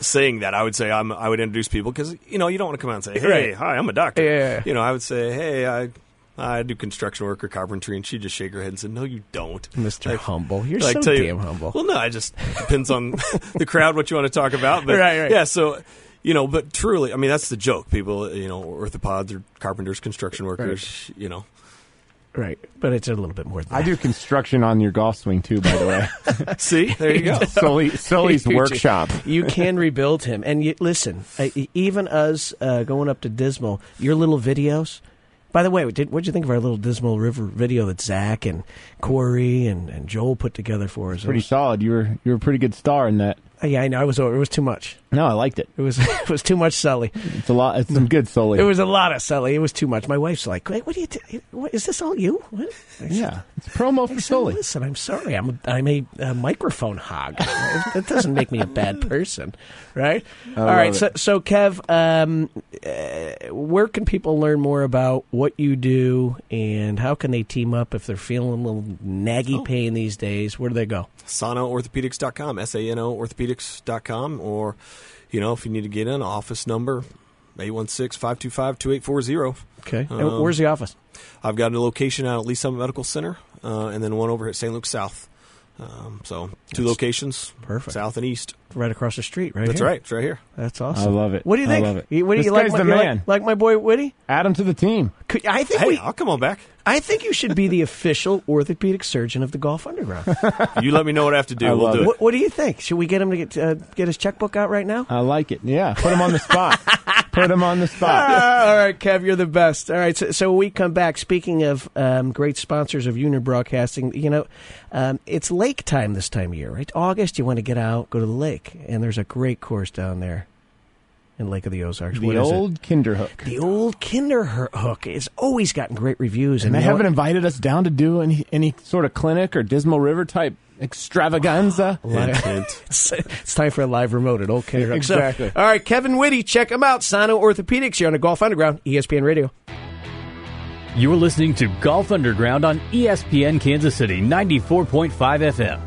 saying that. I would say I'm, I would introduce people because you know you don't want to come out and say, "Hey, Right. hi, I'm a doctor." Yeah. You know, I would say, "Hey, I." I do construction work or carpentry, and she'd just shake her head and say, "No, you don't, Mr. Humble. You're like, so tell you- damn humble. Well, no, I just depends on (laughs) the crowd what you want to talk about. But Right, right. yeah, so you know, but truly, I mean, that's the joke. People, you know, orthopods or carpenters, construction workers, you know. Right, but it's a little bit more than I do construction on your golf swing too, by the way. (laughs) See, there you go. (laughs) Sully, Sully's workshop. You can rebuild him. And you, listen, uh, even us uh, going up to Dismal, your little videos. By the way, what did, what'd you think of our little Dismal River video that Zach and Corey and, and Joel put together for us? Pretty solid. You were you were a pretty good star in that. Uh, yeah, I know. I was. over- It was too much. No, I liked it. It was. (laughs) It was too much Sully. It's a lot. It's some good Sully. It was a lot of Sully. It was too much. My wife's like, "Wait, what do you? T- what, is this all you?" What? I said, yeah, it's promo for I said, Sully. Listen, I'm sorry. I'm a, I'm a, uh microphone hog. that doesn't make me a bad (laughs) person, right? All love right. it. So, so Kev, um, uh, where can people learn more about what you do, and how can they team up if they're feeling a little naggy Oh. pain these days? Where do they go? SanoOrthopedics.com, S-A-N-O Orthopedics.com, or, you know, if you need to get in, office number 816-525-2840. Okay. And Um, where's the office? I've got a location out at Lee's Summit Medical Center, uh, and then one over at St. Luke South. Um, so two locations, perfect, south and east, right across the street. Right, That's here. right. It's right here. That's awesome. I love it. What do you I think? love it. You- What do This you like? guy's my, the you like- man. Like, my boy Woody. Add him to the team. Could, I think Hey, we, I'll come on back. I think you should be the official orthopedic surgeon of the Golf Underground. (laughs) You let me know what I have to do. I we'll love do it. it. what, what do you think? Should we get him to get uh, get his checkbook out right now? I like it. Yeah, put him on the spot. (laughs) put him on the spot. Ah, (laughs) all right, Kev, you're the best. All right, so, so when we come back. Speaking of um, great sponsors of Unit Broadcasting, you know, um, it's lake time this time of year, right? August, you want to get out, go to the lake, and there's a great course down there in Lake of the Ozarks. The What old Kinderhook. The old Kinderhook. It's always gotten great reviews, And they haven't what? invited us down to do any any sort of clinic or Dismal River type extravaganza. Oh, (laughs) it's, it's time for a live remote at Old Kinderhook. So, Exactly. all right, Kevin Whitty, check him out. Sano Orthopedics here on the Golf Underground, ESPN Radio. You're listening to Golf Underground on ESPN Kansas City 94.5 FM.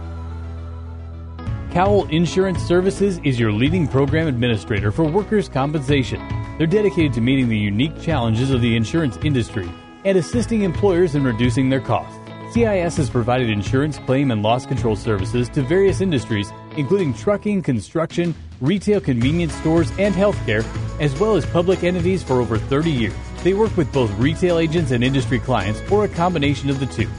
Cowell Insurance Services is your leading program administrator for workers' compensation. They're dedicated to meeting the unique challenges of the insurance industry and assisting employers in reducing their costs. CIS has provided insurance claim and loss control services to various industries, including trucking, construction, retail convenience stores, and healthcare, as well as public entities for over 30 years. They work with both retail agents and industry clients, or a combination of the two.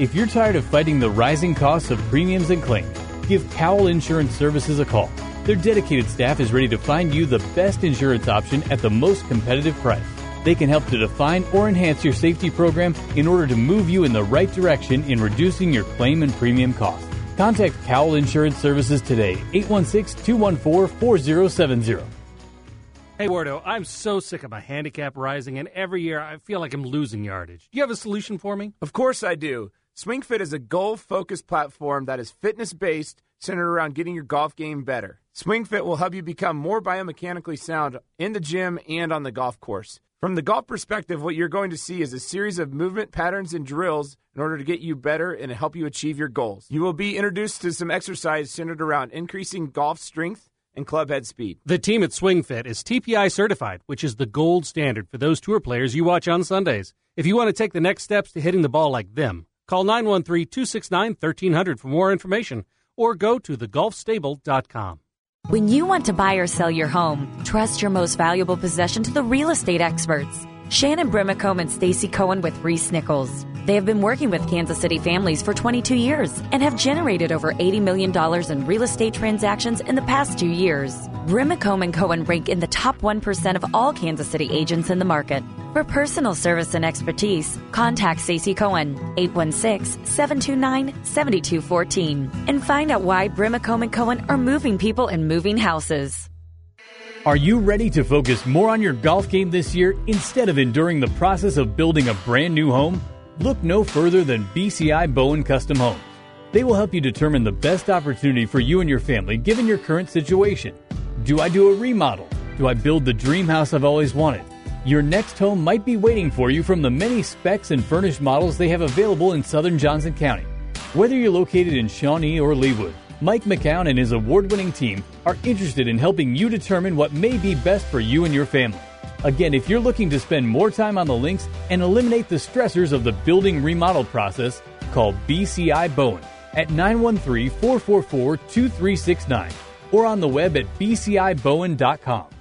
If you're tired of fighting the rising costs of premiums and claims, give Cowell Insurance Services a call. Their dedicated staff is ready to find you the best insurance option at the most competitive price. They can help to define or enhance your safety program in order to move you in the right direction in reducing your claim and premium costs. Contact Cowell Insurance Services today, 816 214 4070. Hey, Wardo, I'm so sick of my handicap rising, and every year I feel like I'm losing yardage. Do you have a solution for me? Of course I do. SwingFit is a goal-focused platform that is fitness-based, centered around getting your golf game better. SwingFit will help you become more biomechanically sound in the gym and on the golf course. From the golf perspective, what you're going to see is a series of movement patterns and drills in order to get you better and help you achieve your goals. You will be introduced to some exercise centered around increasing golf strength and club head speed. The team at SwingFit is TPI certified, which is the gold standard for those tour players you watch on Sundays. If you want to take the next steps to hitting the ball like them, call 913 269 1300 for more information or go to thegolfstable.com. When you want to buy or sell your home, trust your most valuable possession to the real estate experts. Shannon Brimacombe and Stacy Cohen with Reece Nichols. They have been working with Kansas City families for 22 years and have generated over $80 million in real estate transactions in the past two years. Brimacombe and Cohen rank in the top 1% of all Kansas City agents in the market. For personal service and expertise, contact Stacy Cohen, 816-729-7214, and find out why Brimacombe and Cohen are moving people and moving houses. Are you ready to focus more on your golf game this year instead of enduring the process of building a brand new home? Look no further than BCI Bowen Custom Homes. They will help you determine the best opportunity for you and your family given your current situation. Do I do a remodel? Do I build the dream house I've always wanted? Your next home might be waiting for you from the many specs and furnished models they have available in southern Johnson County. Whether you're located in Shawnee or Leawood, Mike McCown and his award winning team are interested in helping you determine what may be best for you and your family. Again, if you're looking to spend more time on the links and eliminate the stressors of the building remodel process, call BCI Bowen at 913 444 2369 or on the web at bcibowen.com.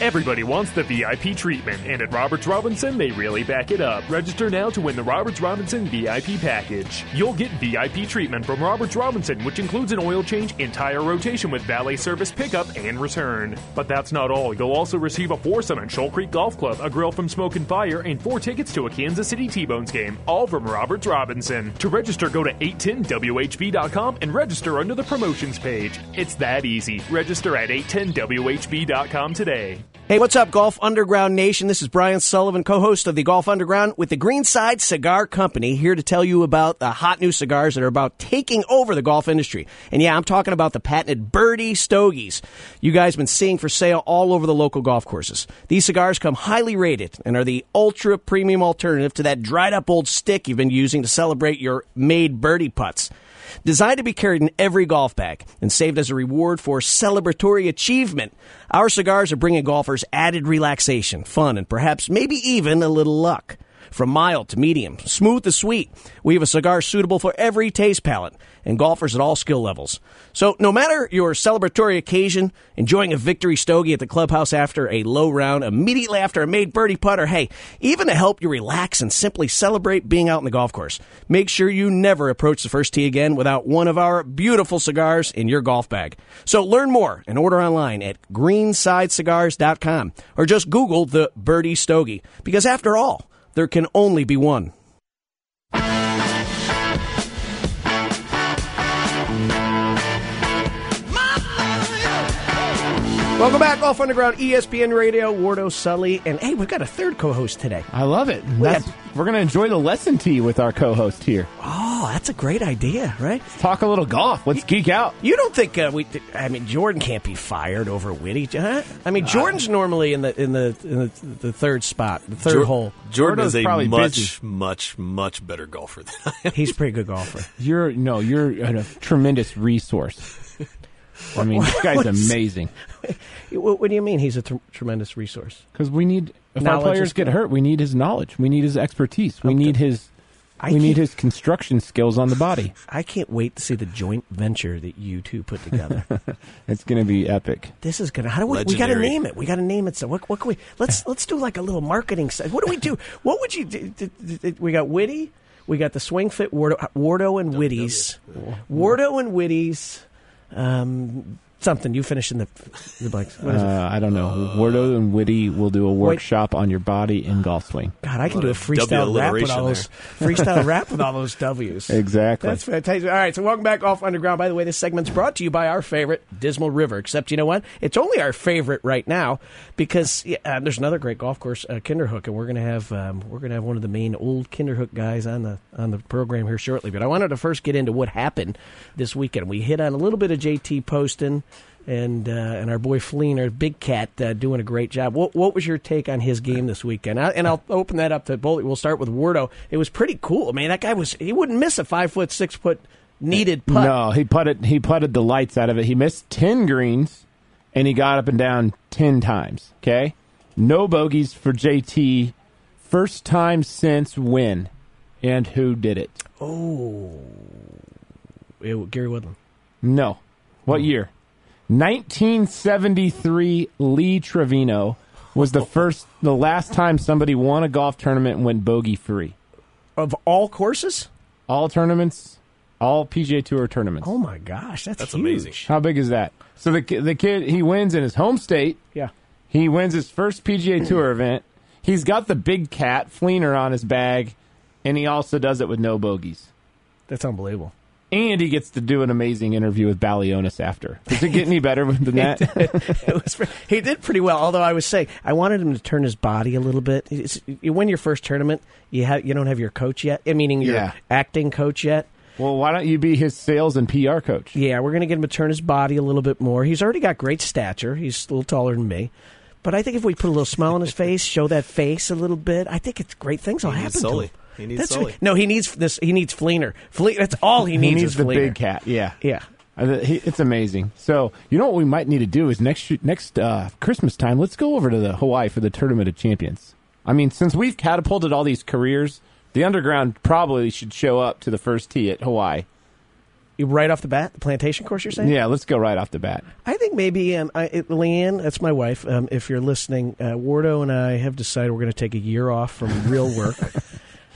Everybody wants the VIP treatment, and at Roberts Robinson, they really back it up. Register now to win the Roberts Robinson VIP package. You'll get VIP treatment from Roberts Robinson, which includes an oil change, entire rotation with valet service pickup and return. But that's not all. You'll also receive a foursome at Shoal Creek Golf Club, a grill from Smoke and Fire, and four tickets to a Kansas City T-Bones game, all from Roberts Robinson. To register, go to 810WHB.com and register under the promotions page. It's that easy. Register at 810WHB.com today. Hey, what's up, Golf Underground Nation? This is Brian Sullivan, co-host of the Golf Underground with the Greenside Cigar Company, here to tell you about the hot new cigars that are about taking over the golf industry. And yeah, I'm talking about the patented Birdie Stogies. You guys have been seeing for sale all over the local golf courses. These cigars come highly rated and are the ultra premium alternative to that dried up old stick you've been using to celebrate your made birdie putts. Designed to be carried in every golf bag and saved as a reward for celebratory achievement, our cigars are bringing golfers added relaxation, fun, and perhaps maybe even a little luck. From mild to medium, smooth to sweet, we have a cigar suitable for every taste palette and golfers at all skill levels. So, no matter your celebratory occasion, enjoying a victory stogie at the clubhouse after a low round, immediately after a made birdie putt, or hey, even to help you relax and simply celebrate being out in the golf course, make sure you never approach the first tee again without one of our beautiful cigars in your golf bag. So, learn more and order online at greensidecigars.com or just Google the birdie stogie because after all, there can only be one. Welcome back, Golf Underground, ESPN Radio, Wardo Sully, and hey, we've got a third co-host today. I love it. That's, we're going to enjoy the lesson tee with our co-host here. Oh, that's a great idea, right? Let's talk a little golf. Let's geek out. You don't think uh, we? I mean, Jordan can't be fired over Whitty, huh? I mean, Jordan's normally in the in the in the, the third spot, the third Jor- hole. Jordan Gordo's is a probably much, busy. much, much better golfer than I am. He's a pretty good golfer. You're no, you're a tremendous resource. (laughs) I mean, this guy's amazing. (laughs) What, what do you mean? He's a tr- tremendous resource. Because we need if Knowledge our players is get good. hurt, we need his knowledge. We need his expertise. We need his. I we need can't- his construction skills on the body. (laughs) I can't wait to see the joint venture that you two put together. (laughs) It's going to be epic. this is gonna. How do we? We got to Legendary. name it. We got to name it. So what? What can we? Let's let's do like a little marketing. se- What do we do? What would you? do? D- d- d- We got Whitty. We got the Swing Fit Wardo, Wardo and Whitties. Wardo and Whitties. Um, something you finish in the the blanks. What is it? Uh, I don't know. Wardo and Whitty will do a workshop on your body in golf swing. God, I can What do a a freestyle W rap with alliteration all those (laughs) freestyle rap with all those W's. Exactly. That's fantastic. All right, so welcome back off underground. By the way, this segment's brought to you by our favorite Dismal River. Except you know what? It's only our favorite right now because yeah, uh, there's another great golf course, uh, Kinderhook, and we're gonna have um, we're gonna have one of the main old Kinderhook guys on the on the program here shortly. But I wanted to first get into what happened this weekend. We hit on a little bit of JT Poston. And uh, and our boy Flener, Big Cat, uh, doing a great job. What what was your take on his game this weekend? I, and I'll open that up to both. We'll start with Wardo. It was pretty cool. I mean, that guy was he wouldn't miss a five foot six foot needed putt. No, he putted he putted the lights out of it. He missed ten greens, and he got up and down ten times. Okay, no bogeys for JT. First time since when, and who did it? Oh, It- Gary Woodland. No, what year? 1973. Lee Trevino was the first, the last time somebody won a golf tournament and went bogey free. Of all courses, all tournaments, all PGA Tour tournaments. Oh my gosh, that's That's huge. amazing. How big is that? So the the kid he wins in his home state. Yeah. He wins his first PGA Tour event. He's got the big cat Flener on his bag, and he also does it with no bogeys. That's unbelievable. And he gets to do an amazing interview with Balionis after. Does it get any better than (laughs) that? it was, he did pretty well. Although I was saying, I wanted him to turn his body a little bit. It's- you win your first tournament, you have you don't have your coach yet. Eh, meaning your Yeah. acting coach yet. Well, why don't you be his sales and PR coach? Yeah, we're going to get him to turn his body a little bit more. He's already got great stature. He's a little taller than me. But I think if we put a little smile on his (laughs) face, show that face a little bit, I think it's great things will He happen needs to him. He needs That's Sully. right. No, he needs this. He needs Flener. Fle- that's all he needs. he needs is the Flener. big cat. Yeah, Yeah. Uh, the- he- It's amazing. So you know what we might need to do is next next uh, Christmas time. Let's go over to the Hawaii for the Tournament of Champions. I mean, since we've catapulted all these careers, the underground probably should show up to the first tee at Hawaii. Right off the bat, the plantation course. You're saying? Yeah, let's go right off the bat. I think maybe um, I, it, Leanne, that's my wife. Um, if you're listening, uh, Wardo and I have decided we're going to take a year off from real work. (laughs)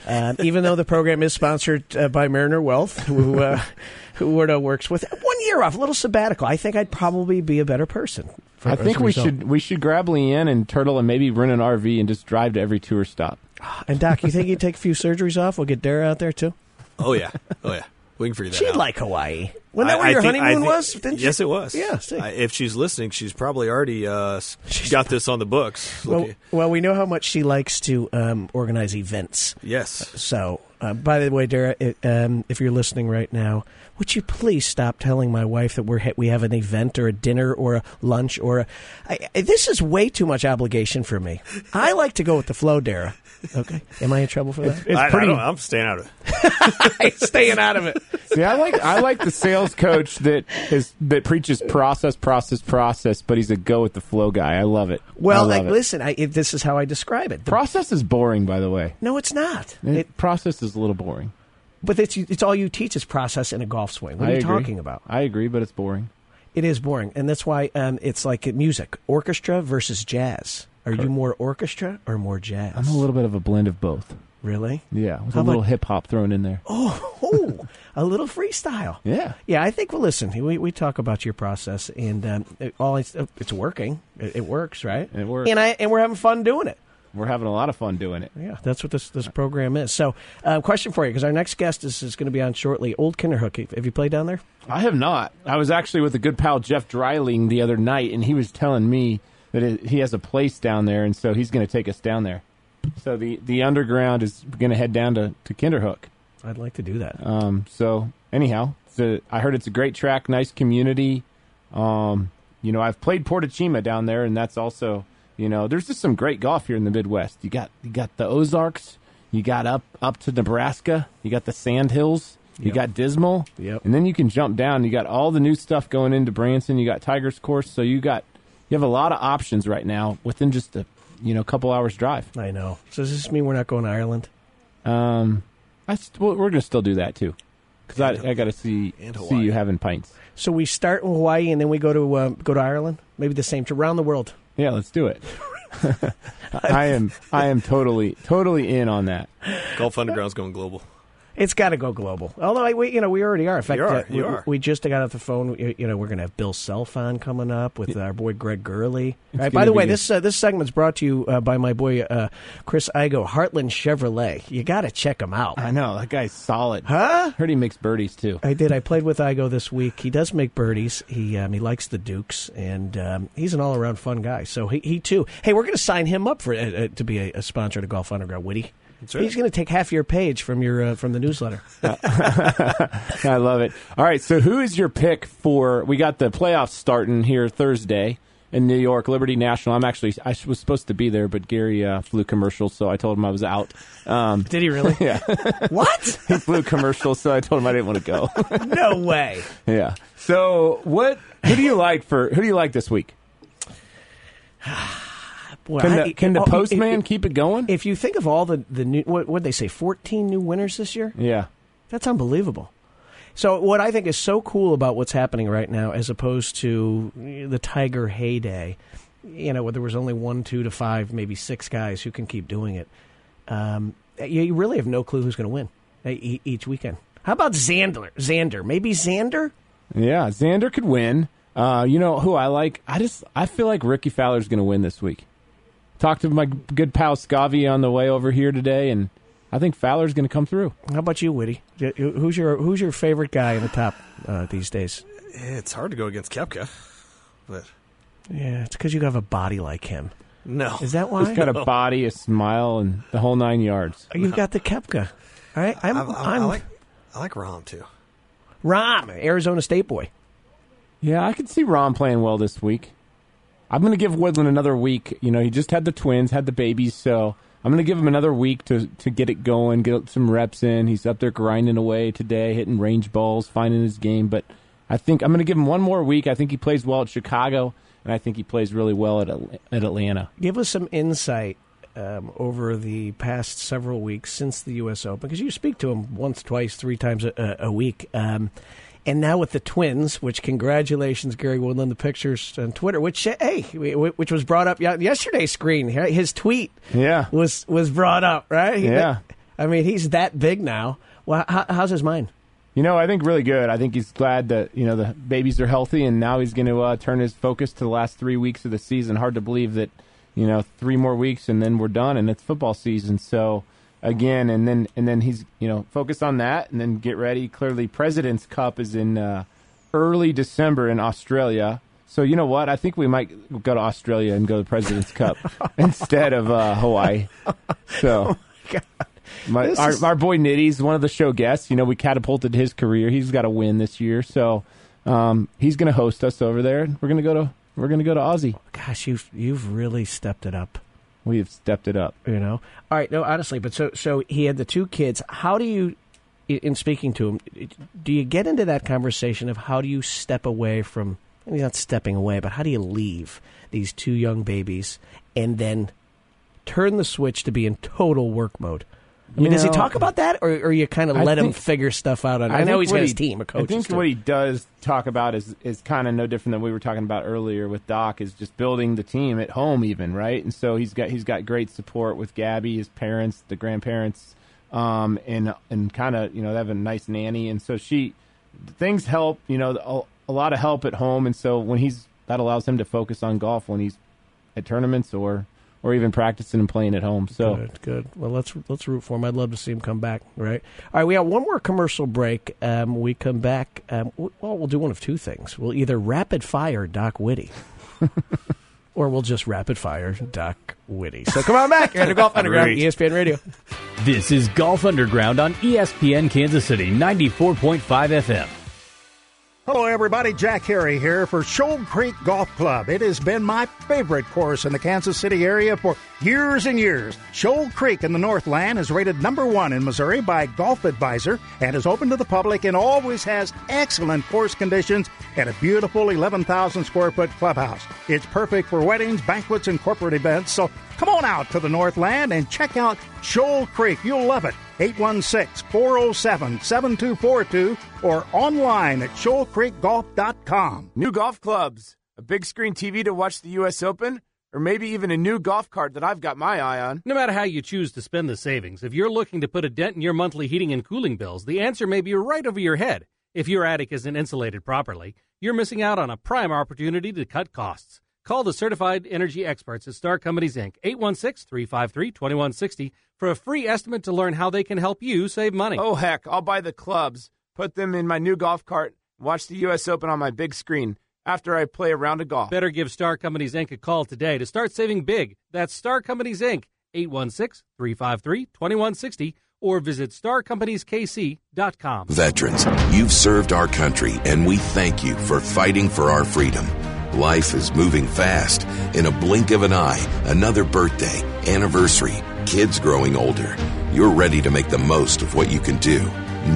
um, even though the program is sponsored uh, by Mariner Wealth, who uh, (laughs) who Wardo works with, one year off, a little sabbatical. I think I'd probably be a better person. for- I think we result. should we should grab Leanne and Turtle and maybe rent an RV and just drive to every tour stop. And Doc, you think you'd take a few surgeries off? We'll get Dara out there too. Oh yeah, oh yeah. We can figure that She'd out. like Hawaii. Wasn't that I- where your think- honeymoon think- was? Didn't you- yes, it was. Yeah, see. I, if she's listening, she's probably already uh, s- got this on the books. Well, well, we know how much she likes to um, organize events. yes. So Uh, by the way, Dara, it, um, if you're listening right now, would you please stop telling my wife that we're we have an event or a dinner or a lunch or a. I, I- this is way too much obligation for me. I like to go with the flow, Dara. Okay, am I in trouble for that? I, I don't, I'm staying out of it. (laughs) staying out of it. See, I like I like the sales coach that is that preaches process, process, process, but he's a go with the flow guy. I love it. Well, I like, it. listen, I, if this is how I describe it. The- process is boring, by the way. no, it's not. It, process is a little boring. But it's it's all you teach is process in a golf swing. What I are you agree. talking about? I agree, but it's boring. It is boring, and that's why um, it's like music: orchestra versus jazz. Are you more orchestra or more jazz? I'm a little bit of a blend of both. Really? Yeah, with How a little hip hop thrown in there. Oh, oh, (laughs) a little freestyle. Yeah. Yeah, I think. Well, listen, we, we talk about your process, and um, it, all it's, it's working. It, it works, right? It works. and I and we're having fun doing it. We're having a lot of fun doing it. Yeah, that's what this this program is. So, uh, question for you, because our next guest is, is going to be on shortly. Old Kinderhook. Have you played down there? I have not. I was actually with a good pal Jeff Dryling the other night, and he was telling me that it, he has a place down there, and so he's going to take us down there. So the the underground is going to head down to to Kinderhook. I'd like to do that. Um, so anyhow, a, I heard it's a great track, nice community. Um, you know, I've played Porto Cima down there, and that's also you know, there's just some great golf here in the Midwest. You got you got the Ozarks, you got up up to Nebraska, you got the Sand Hills, you Yep. got Dismal, Yep. and then you can jump down. You got all the new stuff going into Branson. You got Tigers Course, so you got you have a lot of options right now within just a you know couple hours drive. I know. So does this mean we're not going to Ireland? Um, I st- well, we're gonna still do that too, because I, I got to see see you having pints. So we start in Hawaii and then we go to uh, go to Ireland. Maybe the same to around the world. Yeah, let's do it. (laughs) (laughs) I am I am totally totally in on that. Golf Underground's going global. It's got to go global. Although I, we, you know, we already are. In fact, You are, uh, you we, are. we just got off the phone. You you know, we're going to have Bill Self on coming up with our boy Greg Gurley. Right. By the way, good. this uh, this segment's brought to you uh, by my boy uh, Chris Igo, Heartland Chevrolet. You got to check him out. I know that guy's solid. Huh? Heard he makes birdies too. I did. I played with Igo this week. He does make birdies. He um, he likes the Dukes, and um, he's an all around fun guy. So he, he too. Hey, we're going to sign him up for uh, to be a, a sponsor to Golf Underground. Woody. Right. He's going to take half your page from your uh, from the newsletter. (laughs) I love it. All right, so who is your pick for? We got the playoffs starting here Thursday in New York, Liberty National. I'm actually I was supposed to be there, but Gary uh, flew commercial, so I told him I was out. Um, Did he really? (laughs) yeah, (laughs) what? he flew commercial, so I told him I didn't want to go. no way. yeah. So what? Who do you like for? Who do you like this week? (sighs) Boy, Can I- the, can the postman keep it going? If you think of all the the new, what would they say, fourteen new winners this year? yeah. That's unbelievable. So what I think is so cool about what's happening right now, as opposed to the Tiger heyday, you know, where there was only one, two to five, maybe six guys who can keep doing it. Um, you, you really have no clue who's going to win each weekend. How about Xander? Xander, maybe Xander. Yeah, Xander could win. Uh, you know who I like? I just I feel like Rickie Fowler's going to win this week. Talked to my good pal Scavi on the way over here today, and I think Fowler's going to come through. How about you, Whitty? Who's your Who's your favorite guy in the top uh, these days? It's hard to go against Koepka, but Yeah, it's because you have a body like him. no. Is that why? He's got a body, a smile, and the whole nine yards. You've got the Koepka. All right, I'm, I, I'm, I, I like I like Rahm too. Rahm, Arizona State boy. Yeah, I could see Rahm playing well this week. I'm going to give Woodland another week. You know, he just had the twins, had the babies, so I'm going to give him another week to to get it going, get some reps in. He's up there grinding away today, hitting range balls, finding his game. But I think I'm going to give him one more week. I think he plays well at Chicago, and I think he plays really well at at Atlanta. Give us some insight um, over the past several weeks since the U.S. Open, because you speak to him once, twice, three times a, a, week. Um, and now with the twins, which congratulations, Gary Woodland, the pictures on Twitter, which hey, which was brought up ye- yesterday's screen. His tweet Yeah, was was brought up, right? Yeah. I mean, he's that big now. Well, how, how's his mind? You know, I think really good. I think he's glad that you know the babies are healthy, and now he's going to uh, turn his focus to the last three weeks of the season. Hard to believe that you know three more weeks and then we're done, and it's football season. So again, and then and then he's you know focused on that, and then get ready. Clearly, President's Cup is in uh, early December in Australia. So you know what? I think we might go to Australia and go to the President's Cup (laughs) instead of uh, Hawaii. (laughs) So My, This our, is- our boy Nitty's one of the show guests. You know, we catapulted his career. He's got a win this year, so um, he's going to host us over there. We're going to go to we're going to go to Aussie. Gosh, you've you've really stepped it up. We have stepped it up. You know. All right. No, honestly, but so so he had the two kids. How do you, in speaking to him, do you get into that conversation of how do you step away from? Mean, not stepping away, but how do you leave these two young babies and then turn the switch to be in total work mode? I mean, You does he talk about that, or, or you kind of I let him figure stuff out? On, I, know he's got his team of coaches. I think what he does talk about is is kind of no different than we were talking about earlier with Doc. Is just building the team at home, even right. And so he's got he's got great support with Gabby, his parents, the grandparents, um, and and kind of you know they have a nice nanny, and so she things help. You know, a, a lot of help at home, and so when he's that allows him to focus on golf when he's at tournaments or or even practicing and playing at home. So Good, good. Well, let's let's root for him. I'd love to see him come back. Right. All right. We got one more commercial break. Um, we come back. Um, w- well, we'll do one of two things. We'll either rapid fire Doc Whitty, (laughs) or we'll just rapid fire Doc Whitty. So come on back. You're at Golf (laughs) Underground, Great. ESPN Radio. This is Golf Underground on ESPN Kansas City 94.5 FM. Hello, everybody. Jack Harry here for Shoal Creek Golf Club. It has been my favorite course in the Kansas City area for years and years. Shoal Creek in the Northland is rated number one in Missouri by Golf Advisor and is open to the public and always has excellent course conditions and a beautiful 11,000 square foot clubhouse. It's perfect for weddings, banquets, and corporate events. So come on out to the Northland and check out Shoal Creek. You'll love it. 816 407 7242 or online at shoalcreekgolf.com. New golf clubs, a big screen TV to watch the U.S. Open, or maybe even a new golf cart that I've got my eye on. No matter how you choose to spend the savings, if you're looking to put a dent in your monthly heating and cooling bills, the answer may be right over your head. If your attic isn't insulated properly, you're missing out on a prime opportunity to cut costs. Call the certified energy experts at Star Companies Inc. 816-353-2160 for a free estimate to learn how they can help you save money. Oh, heck, I'll buy the clubs, put them in my new golf cart, watch the U.S. Open on my big screen after I play a round of golf. Better give Star Companies Inc. a call today to start saving big. That's Star Companies Inc. 816-353-2160 or visit starcompanieskc.com. Veterans, you've served our country, and we thank you for fighting for our freedom. Life is moving fast. In a blink of an eye, another birthday, anniversary, kids growing older. You're ready to make the most of what you can do.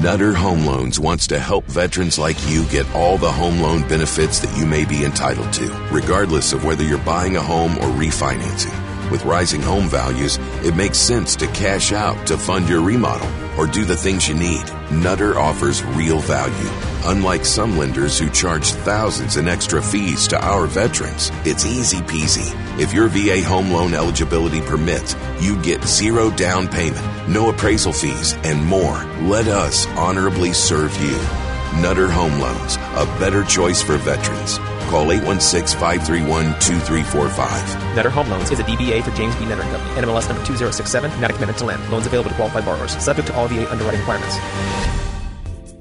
Nutter Home Loans wants to help veterans like you get all the home loan benefits that you may be entitled to, regardless of whether you're buying a home or refinancing. With rising home values, it makes sense to cash out to fund your remodel or do the things you need. Nutter offers real value. Unlike some lenders who charge thousands in extra fees to our veterans, it's easy peasy. If your VA home loan eligibility permits, you get zero down payment, no appraisal fees, and more. Let us honorably serve you. Nutter Home Loans, a better choice for veterans. Call 816 531 2345. Nutter Home Loans is a DBA for James B. Nutter Company. NMLS number 2067, not a commitment to lend. Loans available to qualified borrowers, subject to all VA underwriting requirements.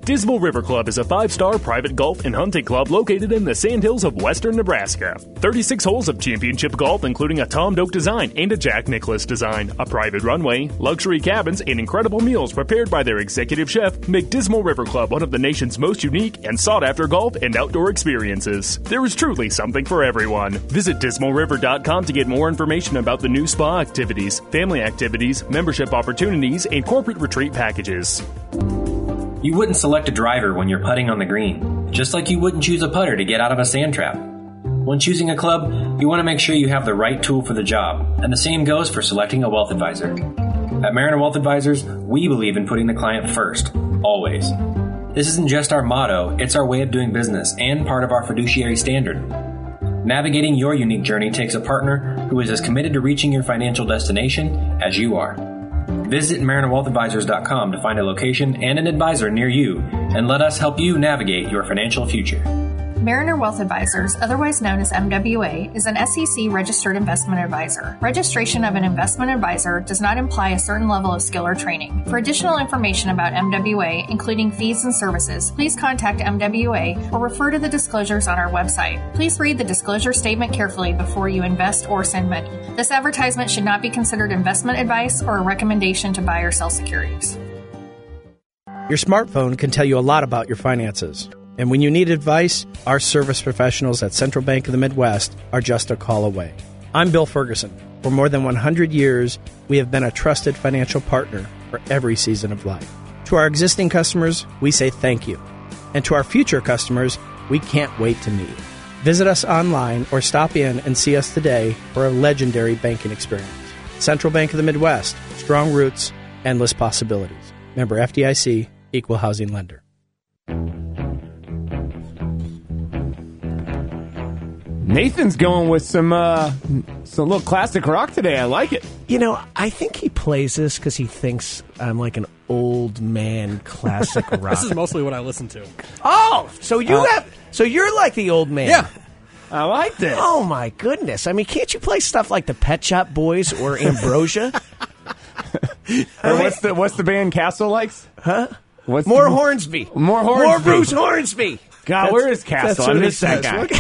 Dismal River Club is a five star private golf and hunting club located in the sandhills of western Nebraska. 36 holes of championship golf, including a Tom Doak design and a Jack Nicklaus design, a private runway, luxury cabins, and incredible meals prepared by their executive chef make Dismal River Club one of the nation's most unique and sought after golf and outdoor experiences. There is truly something for everyone. Visit dismalriver.com to get more information about the new spa activities, family activities, membership opportunities, and corporate retreat packages. You wouldn't select a driver when you're putting on the green, just like you wouldn't choose a putter to get out of a sand trap. When choosing a club, you want to make sure you have the right tool for the job, and the same goes for selecting a wealth advisor. At Mariner Wealth Advisors, we believe in putting the client first, always. This isn't just our motto, it's our way of doing business and part of our fiduciary standard. Navigating your unique journey takes a partner who is as committed to reaching your financial destination as you are. Visit MarinerWealthAdvisors.com to find a location and an advisor near you and let us help you navigate your financial future. Mariner Wealth Advisors, otherwise known as MWA, is an SEC registered investment advisor. Registration of an investment advisor does not imply a certain level of skill or training. For additional information about MWA, including fees and services, please contact MWA or refer to the disclosures on our website. Please read the disclosure statement carefully before you invest or send money. This advertisement should not be considered investment advice or a recommendation to buy or sell securities. Your smartphone can tell you a lot about your finances. And when you need advice, our service professionals at Central Bank of the Midwest are just a call away. I'm Bill Ferguson. For more than 100 years, we have been a trusted financial partner for every season of life. To our existing customers, we say thank you. And to our future customers, we can't wait to meet. Visit us online or stop in and see us today for a legendary banking experience. Central Bank of the Midwest, strong roots, endless possibilities. Member FDIC, equal housing lender. Nathan's going with some uh, some little classic rock today. I like it. You know, I think he plays this because he thinks I'm like an old man classic (laughs) rock. This is mostly what I listen to. oh, so you Uh, have, so you're like the old man. Yeah. I like this. Oh my goodness! I mean, can't you play stuff like the Pet Shop Boys or Ambrosia? (laughs) Or what's the what's the band Castle likes? Huh? What's More the, Hornsby. More Hornsby. More Bruce Hornsby. God, That's- where is Castle? that's I what miss it that guy.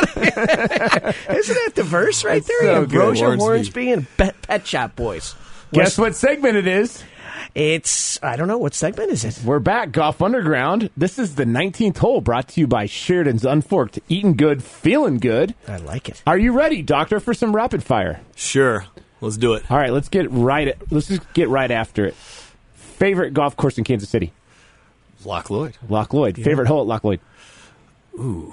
(laughs) Isn't that the verse right there? so good, Ambrosia, Hornsby. Hornsby, and Pet, Pet Shop Boys. Guess what segment it is? It's I don't know what segment is it. We're back, Golf Underground. This is the 19th hole brought to you by Sheridan's Unforked. Eating good, feeling good. I like it. Are you ready, Doctor, for some rapid fire? Sure. Let's do it. All right, let's get right. At, let's just get right after it. Favorite golf course in Kansas City? Loch Lloyd. Loch Lloyd. Favorite hole at Loch Lloyd? Ooh.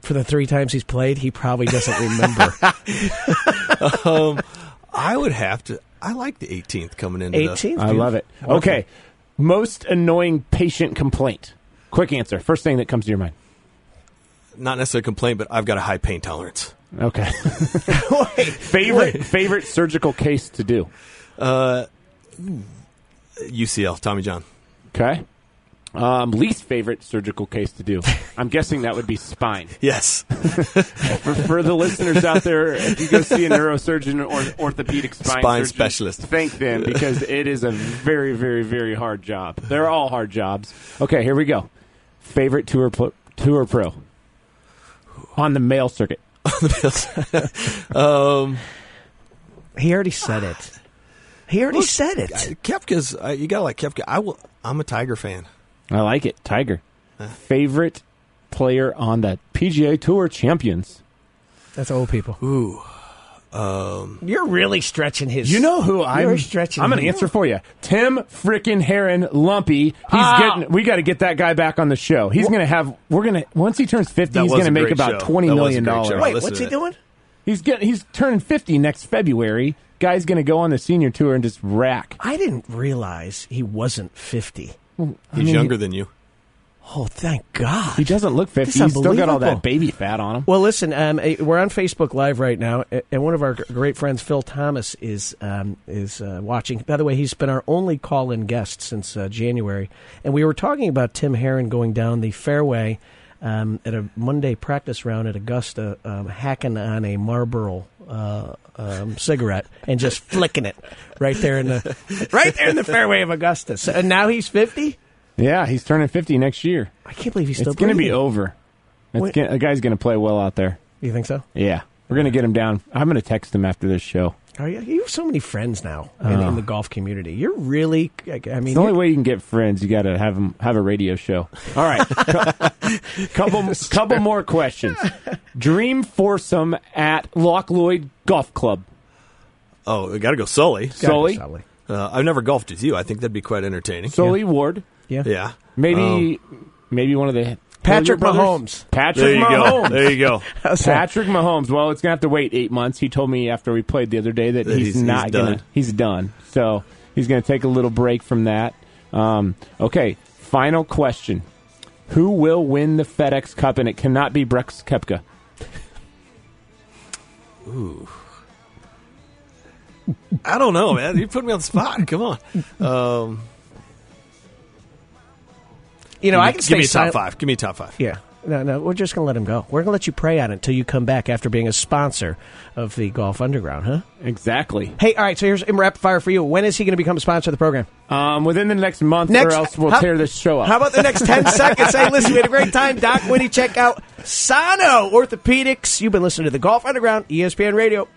For the three times he's played, he probably doesn't remember. (laughs) um, I would have to. I like the 18th coming into the- 18th? I love it. Okay. Most annoying patient complaint. Quick answer. First thing that comes to your mind. Not necessarily a complaint, but I've got a high pain tolerance. Okay. (laughs) favorite favorite surgical case to do. Uh, UCL, Tommy John. Okay. Um, least favorite surgical case to do. (laughs) I'm guessing that would be spine. Yes. (laughs) for, for the listeners out there, if you go see a neurosurgeon or orthopedic spine, Spine surgeon, specialist. thank them because it is a very, very, very hard job. They're all hard jobs. Okay, here we go. Favorite tour pro, tour pro on the male circuit. (laughs) On the male. um, he already said it. He already Look, said it. I- Koepka's. Uh, you gotta like Koepka. I will. I'm a Tiger fan. I like it. Tiger. Favorite player on the PGA Tour champions. That's old people. Ooh. Um, You're really stretching his. You know who I'm? You're stretching. I'm going to answer for you. Tim frickin' Herron Lumpy. He's Ah. getting. We got to get that guy back on the show. He's going to have. We're going to once he turns 50, That he's was going to a make great about show. twenty That was a million great show. dollars. Wait, listened what's to he it. doing? He's getting. He's turning 50 next February. Guy's going to go on the senior tour and just rack. I didn't realize he wasn't 50. He's mean, younger than you. Oh, thank God. He doesn't look 50. He's still got all that baby fat on him. Well, listen, um, we're on Facebook Live right now, and one of our great friends, Phil Thomas, is um, is uh, watching. By the way, he's been our only call-in guest since uh, January, and we were talking about Tim Herron going down the fairway um, at a Monday practice round at Augusta, um, hacking on a Marlboro uh, um, cigarette and just flicking it right there in the right there in the fairway of Augusta. So, and now he's fifty. Yeah, he's turning 50 next year. I can't believe he's still. It's going to be over. It's gonna, the guy's going to play well out there. You think so? Yeah, we're going to get him down. I'm going to text him after this show. Are you? You have so many friends now in, Oh. in the golf community. You're really. I I mean, It's the only way you can get friends. You got to have 'em- have a radio show. All right, (laughs) couple couple more questions. Dream foursome at Loch Lloyd Golf Club. Oh, we got to go Sully. Sully? Uh, I've never golfed with you. I think that'd be quite entertaining. Sully Ward. Yeah. Yeah. Maybe maybe one of the Patrick Mahomes. Patrick There you go. Mahomes. There you go. (laughs) Patrick Mahomes. Well, it's gonna have to wait eight months. He told me after we played the other day that That he's, he's- not he's gonna. done. He's done. So he's gonna take a little break from that. Um, okay. Final question: Who will win the FedEx Cup? And it cannot be Brooks Koepka. Ooh. I don't know, man. You put me on the spot. Come on. Um, You know, give me- I can give stay me a top silent. five. Give me a top five. Yeah. no, no. We're just going to let him go. We're going to let you pray on it until you come back after being a sponsor of the Golf Underground, huh? Exactly. Hey, all right. So here's a rapid fire for you. When is he going to become a sponsor of the program? Um, within the next month, Next- or else we'll how- tear this show up. How about the next 10 seconds? Hey, listen, we had a great time. Doc Winnie, check out Sano Orthopedics. You've been listening to the Golf Underground, ESPN Radio.